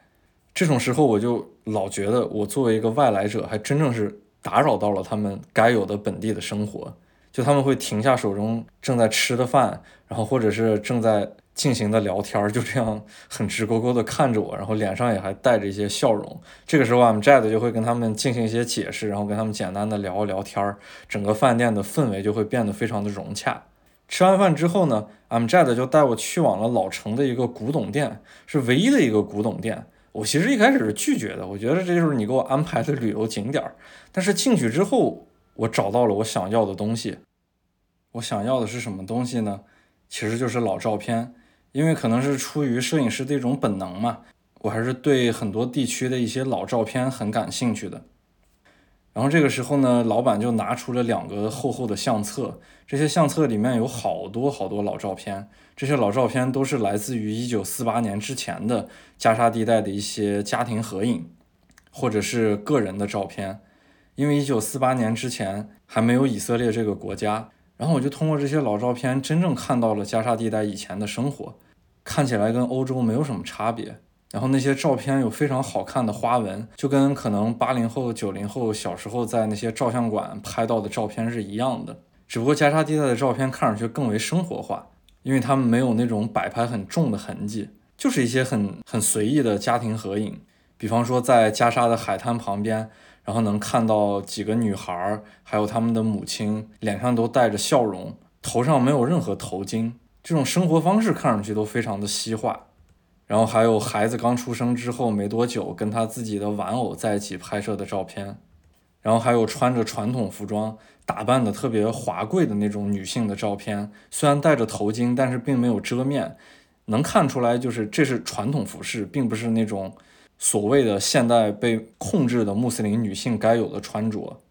这种时候我就老觉得，我作为一个外来者，还真正是打扰到了他们该有的本地的生活。就他们会停下手中正在吃的饭，然后或者是正在。进行的聊天儿就这样很直勾勾的看着我，然后脸上也还带着一些笑容。这个时候，I'm Jad 就会跟他们进行一些解释，然后跟他们简单的聊聊天儿，整个饭店的氛围就会变得非常的融洽。吃完饭之后呢，I'm Jad 就带我去往了老城的一个古董店，是唯一的一个古董店。我其实一开始是拒绝的，我觉得这就是你给我安排的旅游景点儿。但是进去之后，我找到了我想要的东西。我想要的是什么东西呢？其实就是老照片。因为可能是出于摄影师的一种本能嘛，我还是对很多地区的一些老照片很感兴趣的。然后这个时候呢，老板就拿出了两个厚厚的相册，这些相册里面有好多好多老照片，这些老照片都是来自于一九四八年之前的加沙地带的一些家庭合影，或者是个人的照片。因为1948年之前还没有以色列这个国家，然后我就通过这些老照片，真正看到了加沙地带以前的生活，看起来跟欧洲没有什么差别。然后那些照片有非常好看的花纹，就跟可能八零后、九零后小时候在那些照相馆拍到的照片是一样的。只不过加沙地带的照片看上去更为生活化，因为他们没有那种摆拍很重的痕迹，就是一些很很随意的家庭合影。比方说在加沙的海滩旁边，然后能看到几个女孩儿，还有他们的母亲，脸上都带着笑容，头上没有任何头巾，这种生活方式看上去都非常的西化。然后还有孩子刚出生之后没多久，跟他自己的玩偶在一起拍摄的照片，然后还有穿着传统服装、打扮的特别华贵的那种女性的照片，虽然戴着头巾，但是并没有遮面，能看出来就是这是传统服饰，并不是那种所谓的现代被控制的穆斯林女性该有的穿着。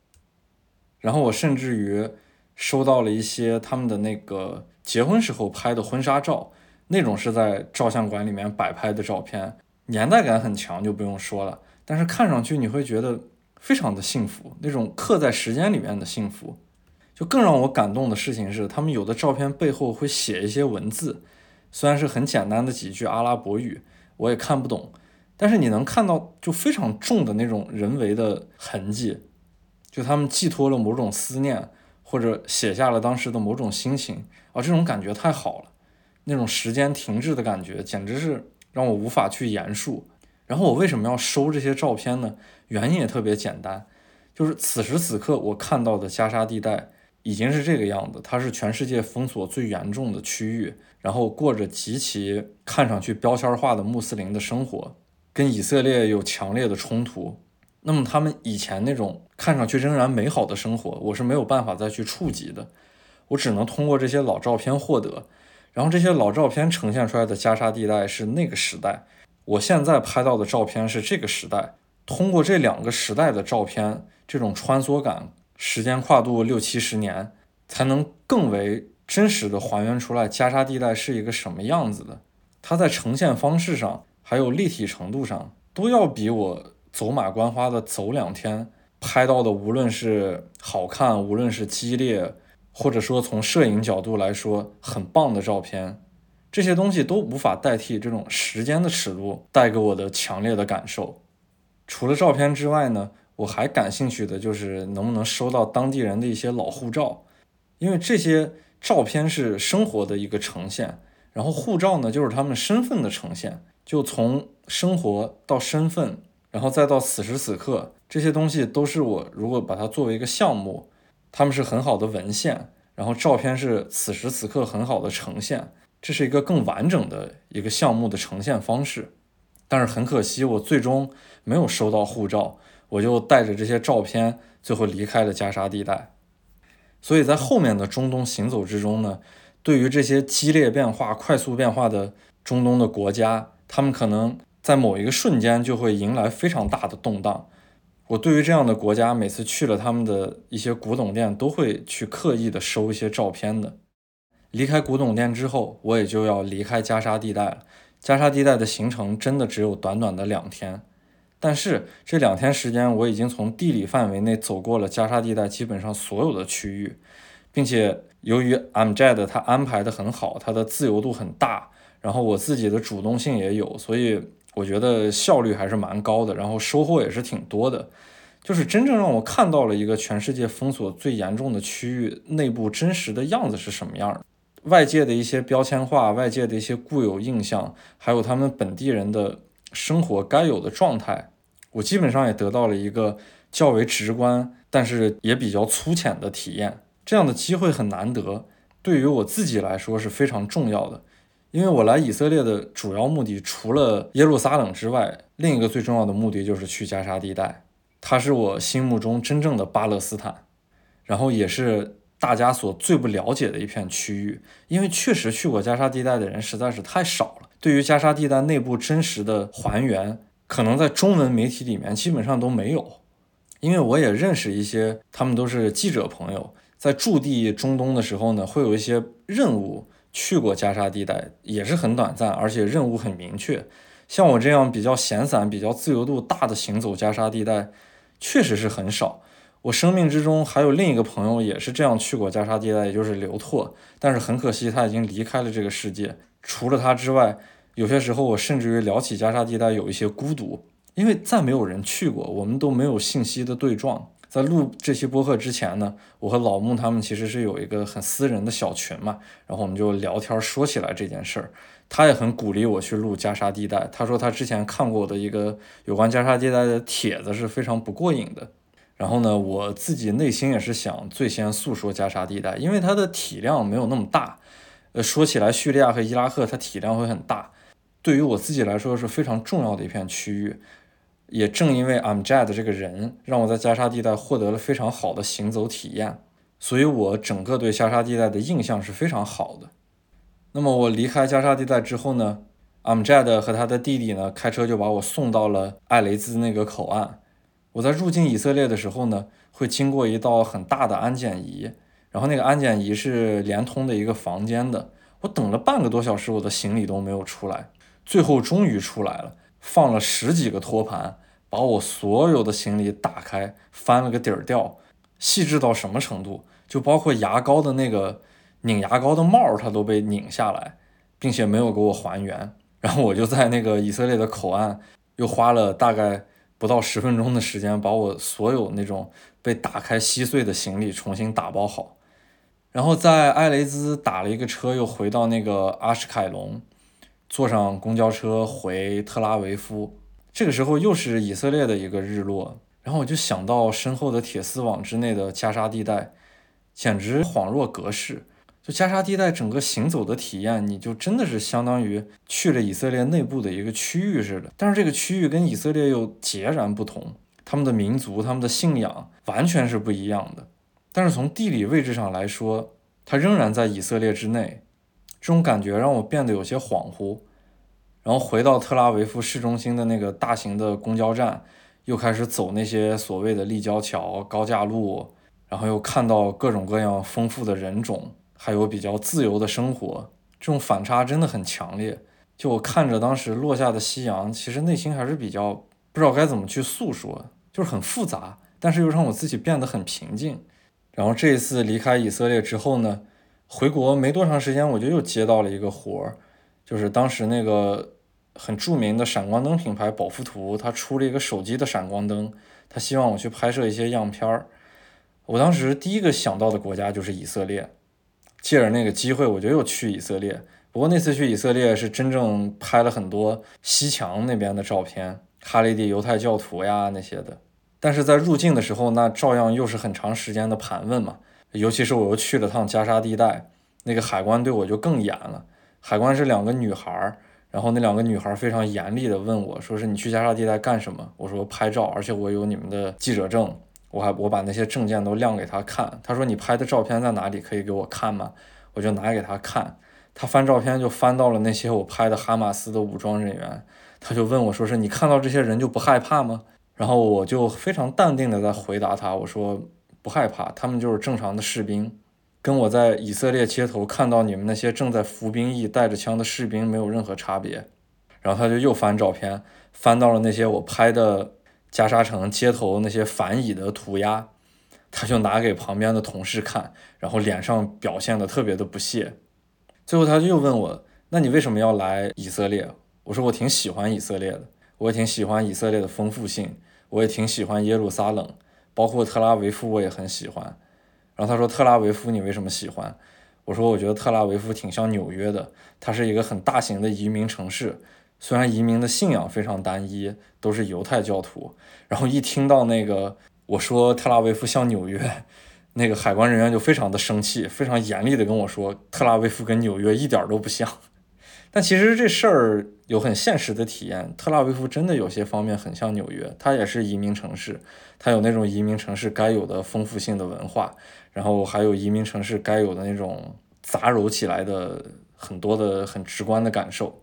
然后我甚至于收到了一些他们的那个结婚时候拍的婚纱照。那种是在照相馆里面摆拍的照片，年代感很强，就不用说了。但是看上去你会觉得非常的幸福，那种刻在时间里面的幸福。就更让我感动的事情是，他们有的照片背后会写一些文字，虽然是很简单的几句阿拉伯语，我也看不懂，但是你能看到就非常重的那种人为的痕迹，就他们寄托了某种思念，或者写下了当时的某种心情，啊，这种感觉太好了。那种时间停滞的感觉，简直是让我无法去言述。然后我为什么要收这些照片呢？原因也特别简单，就是此时此刻我看到的加沙地带已经是这个样子，它是全世界封锁最严重的区域，然后过着极其看上去标签化的穆斯林的生活，跟以色列有强烈的冲突。那么他们以前那种看上去仍然美好的生活，我是没有办法再去触及的，我只能通过这些老照片获得。然后这些老照片呈现出来的加沙地带是那个时代，我现在拍到的照片是这个时代。通过这两个时代的照片，这种穿梭感，时间跨度六七十年，才能更为真实的还原出来加沙地带是一个什么样子的。它在呈现方式上，还有立体程度上，都要比我走马观花的走两天拍到的，无论是好看，无论是激烈。或者说，从摄影角度来说，很棒的照片，这些东西都无法代替这种时间的尺度带给我的强烈的感受。除了照片之外呢，我还感兴趣的就是能不能收到当地人的一些老护照，因为这些照片是生活的一个呈现，然后护照呢就是他们身份的呈现，就从生活到身份，然后再到此时此刻，这些东西都是我如果把它作为一个项目。他们是很好的文献，然后照片是此时此刻很好的呈现，这是一个更完整的一个项目的呈现方式。但是很可惜，我最终没有收到护照，我就带着这些照片最后离开了加沙地带。所以在后面的中东行走之中呢，对于这些激烈变化、快速变化的中东的国家，他们可能在某一个瞬间就会迎来非常大的动荡。我对于这样的国家，每次去了他们的一些古董店，都会去刻意的收一些照片的。离开古董店之后，我也就要离开加沙地带了。加沙地带的行程真的只有短短的两天，但是这两天时间，我已经从地理范围内走过了加沙地带基本上所有的区域，并且由于 Amjad 他安排的很好，他的自由度很大，然后我自己的主动性也有，所以。我觉得效率还是蛮高的，然后收获也是挺多的，就是真正让我看到了一个全世界封锁最严重的区域内部真实的样子是什么样的。外界的一些标签化，外界的一些固有印象，还有他们本地人的生活该有的状态，我基本上也得到了一个较为直观，但是也比较粗浅的体验。这样的机会很难得，对于我自己来说是非常重要的。因为我来以色列的主要目的，除了耶路撒冷之外，另一个最重要的目的就是去加沙地带。它是我心目中真正的巴勒斯坦，然后也是大家所最不了解的一片区域。因为确实去过加沙地带的人实在是太少了，对于加沙地带内部真实的还原，可能在中文媒体里面基本上都没有。因为我也认识一些，他们都是记者朋友，在驻地中东的时候呢，会有一些任务去过加沙地带，也是很短暂，而且任务很明确。像我这样比较闲散、比较自由度大的行走加沙地带，确实是很少。我生命之中还有另一个朋友也是这样去过加沙地带，也就是刘拓，但是很可惜他已经离开了这个世界。除了他之外，有些时候我甚至于聊起加沙地带有一些孤独，因为再没有人去过，我们都没有信息的对撞。在录这期播客之前呢，我和老穆他们其实是有一个很私人的小群嘛，然后我们就聊天说起来这件事儿。他也很鼓励我去录加沙地带。他说他之前看过的一个有关加沙地带的帖子是非常不过瘾的。然后呢，我自己内心也是想最先诉说加沙地带，因为它的体量没有那么大。呃，说起来，叙利亚和伊拉克它体量会很大，对于我自己来说是非常重要的一片区域。也正因为 Amjad 这个人，让我在加沙地带获得了非常好的行走体验，所以我整个对加沙地带的印象是非常好的。那么我离开加沙地带之后呢，Amjad 和他的弟弟呢开车就把我送到了艾雷兹那个口岸。我在入境以色列的时候呢，会经过一道很大的安检仪，然后那个安检仪是连通的一个房间的。我等了半个多小时，我的行李都没有出来，最后终于出来了，放了十几个托盘，把我所有的行李打开，翻了个底儿掉，细致到什么程度？就包括牙膏的那个。拧牙膏的帽，它都被拧下来，并且没有给我还原。然后我就在那个以色列的口岸，又花了大概不到十分钟的时间，把我所有那种被打开稀碎的行李重新打包好。然后在埃雷兹打了一个车，又回到那个阿什凯隆，坐上公交车回特拉维夫。这个时候又是以色列的一个日落，然后我就想到身后的铁丝网之内的加沙地带，简直恍若隔世。就加沙地带整个行走的体验，你就真的是相当于去了以色列内部的一个区域似的。但是这个区域跟以色列又截然不同，他们的民族、他们的信仰完全是不一样的。但是从地理位置上来说，它仍然在以色列之内。这种感觉让我变得有些恍惚。然后回到特拉维夫市中心的那个大型的公交站，又开始走那些所谓的立交桥、高架路，然后又看到各种各样丰富的人种。还有比较自由的生活，这种反差真的很强烈。就我看着当时落下的夕阳，其实内心还是比较不知道该怎么去诉说，就是很复杂，但是又让我自己变得很平静。然后这一次离开以色列之后呢，回国没多长时间，我就又接到了一个活儿，就是当时那个很著名的闪光灯品牌宝富图，它出了一个手机的闪光灯，他希望我去拍摄一些样片儿。我当时第一个想到的国家就是以色列。借着那个机会，我就又去以色列。不过那次去以色列是真正拍了很多西墙那边的照片，哈雷迪犹太教徒呀那些的。但是在入境的时候，那照样又是很长时间的盘问嘛。尤其是我又去了趟加沙地带，那个海关对我就更严了。海关是两个女孩儿，然后那两个女孩儿非常严厉的问我说：“是你去加沙地带干什么？”我说：“拍照，而且我有你们的记者证。”我还我把那些证件都亮给他看，他说你拍的照片在哪里？可以给我看吗？我就拿给他看，他翻照片就翻到了那些我拍的哈马斯的武装人员，他就问我说是你看到这些人就不害怕吗？然后我就非常淡定的在回答他，我说不害怕，他们就是正常的士兵，跟我在以色列街头看到你们那些正在服兵役带着枪的士兵没有任何差别。然后他就又翻照片，翻到了那些我拍的。加沙城街头那些反以的涂鸦，他就拿给旁边的同事看，然后脸上表现的特别的不屑。最后他就又问我：“那你为什么要来以色列？”我说：“我挺喜欢以色列的，我也挺喜欢以色列的丰富性，我也挺喜欢耶路撒冷，包括特拉维夫我也很喜欢。”然后他说：“特拉维夫你为什么喜欢？”我说：“我觉得特拉维夫挺像纽约的，它是一个很大型的移民城市。”虽然移民的信仰非常单一，都是犹太教徒，然后一听到那个我说特拉维夫像纽约，那个海关人员就非常的生气，非常严厉的跟我说特拉维夫跟纽约一点都不像。但其实这事儿有很现实的体验，特拉维夫真的有些方面很像纽约，它也是移民城市，它有那种移民城市该有的丰富性的文化，然后还有移民城市该有的那种杂糅起来的很多的很直观的感受。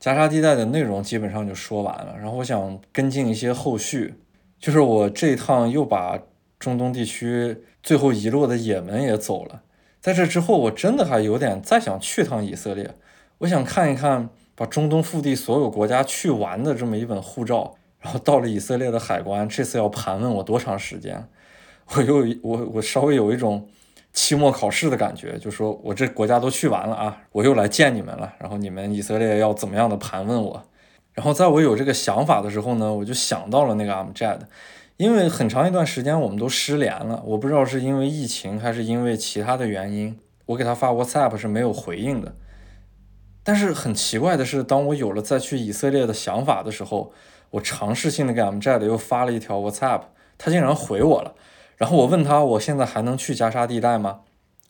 加沙地带的内容基本上就说完了，然后我想跟进一些后续，就是我这一趟又把中东地区最后遗落的也门也走了。在这之后，我真的还有点再想去趟以色列，我想看一看把中东腹地所有国家去完的这么一本护照。然后到了以色列的海关，这次要盘问我多长时间？我又我我稍微有一种期末考试的感觉，就说我这国家都去完了啊，我又来见你们了。然后你们以色列要怎么样的盘问我？然后在我有这个想法的时候呢，我就想到了那个 Amjad，因为很长一段时间我们都失联了，我不知道是因为疫情还是因为其他的原因，我给他发 WhatsApp 是没有回应的。但是很奇怪的是，当我有了再去以色列的想法的时候，我尝试性的给 Amjad 又发了一条 WhatsApp，他竟然回我了。然后我问他，我现在还能去加沙地带吗？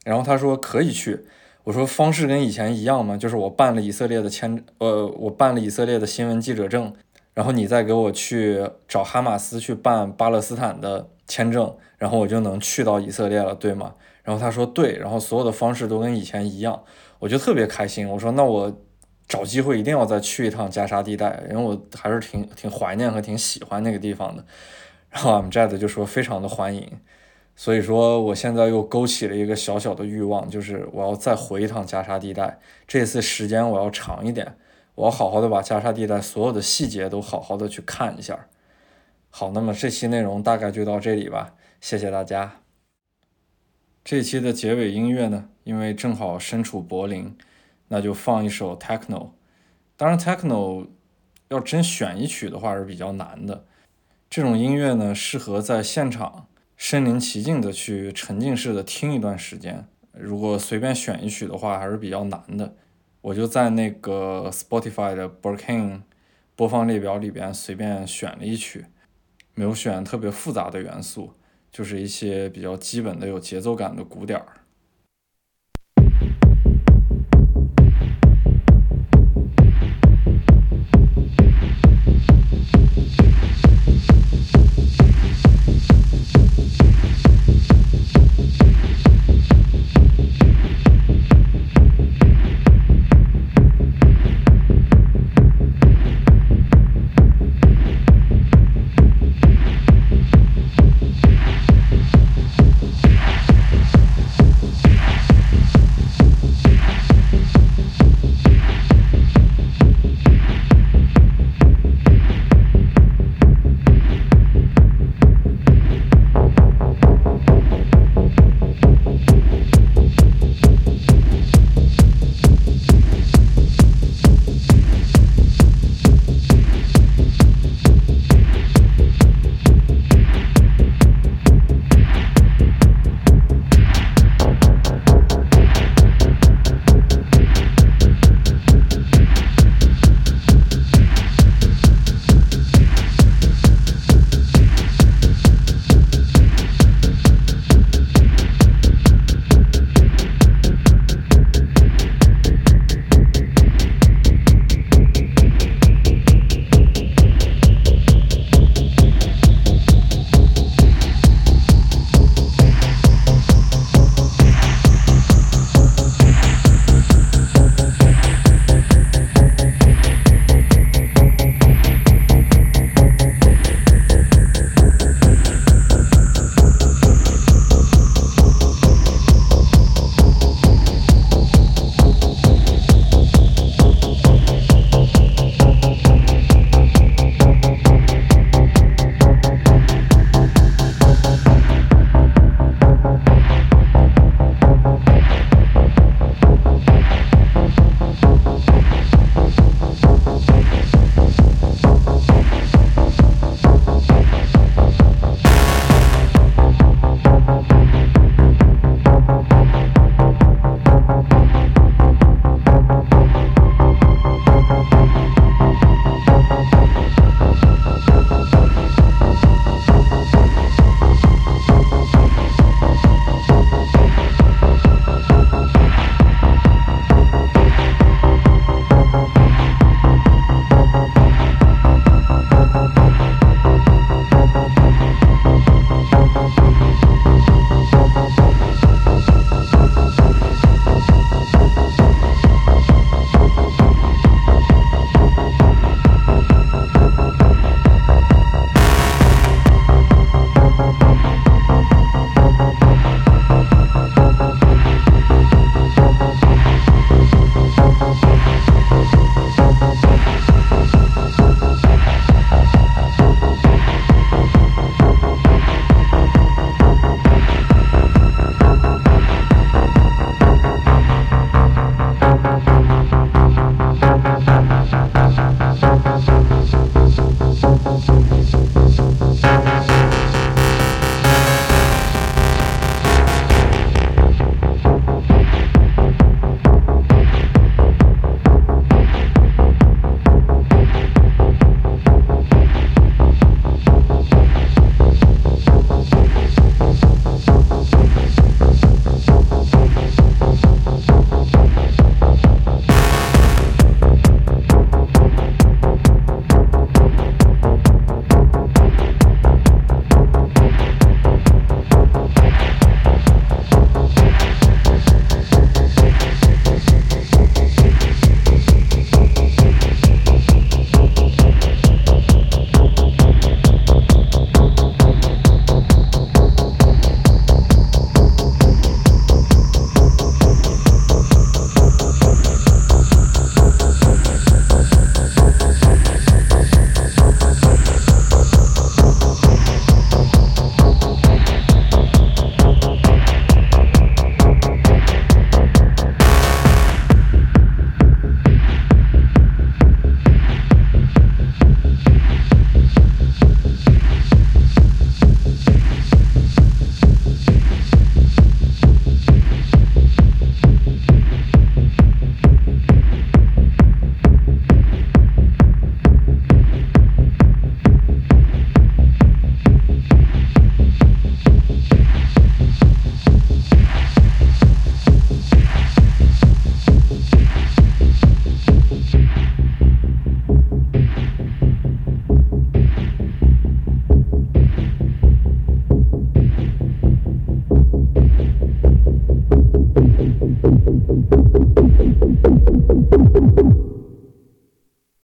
然后他说可以去。我说方式跟以前一样吗？就是我办了以色列的签，呃，我办了以色列的新闻记者证，然后你再给我去找哈马斯去办巴勒斯坦的签证，然后我就能去到以色列了，对吗？然后他说对，然后所有的方式都跟以前一样，我就特别开心。我说那我。找机会一定要再去一趟加沙地带，因为我还是挺挺怀念和挺喜欢那个地方的。然后 Amjad 就说非常的欢迎，所以说我现在又勾起了一个小小的欲望，就是我要再回一趟加沙地带。这次时间我要长一点，我要好好的把加沙地带所有的细节都好好的去看一下。好，那么这期内容大概就到这里吧，谢谢大家。这期的结尾音乐呢，因为正好身处柏林。那就放一首 techno，当然 techno 要真选一曲的话是比较难的。这种音乐呢，适合在现场身临其境的去沉浸式的听一段时间。如果随便选一曲的话，还是比较难的。我就在那个 Spotify 的 b u r k i n 播放列表里边随便选了一曲，没有选特别复杂的元素，就是一些比较基本的有节奏感的鼓点儿。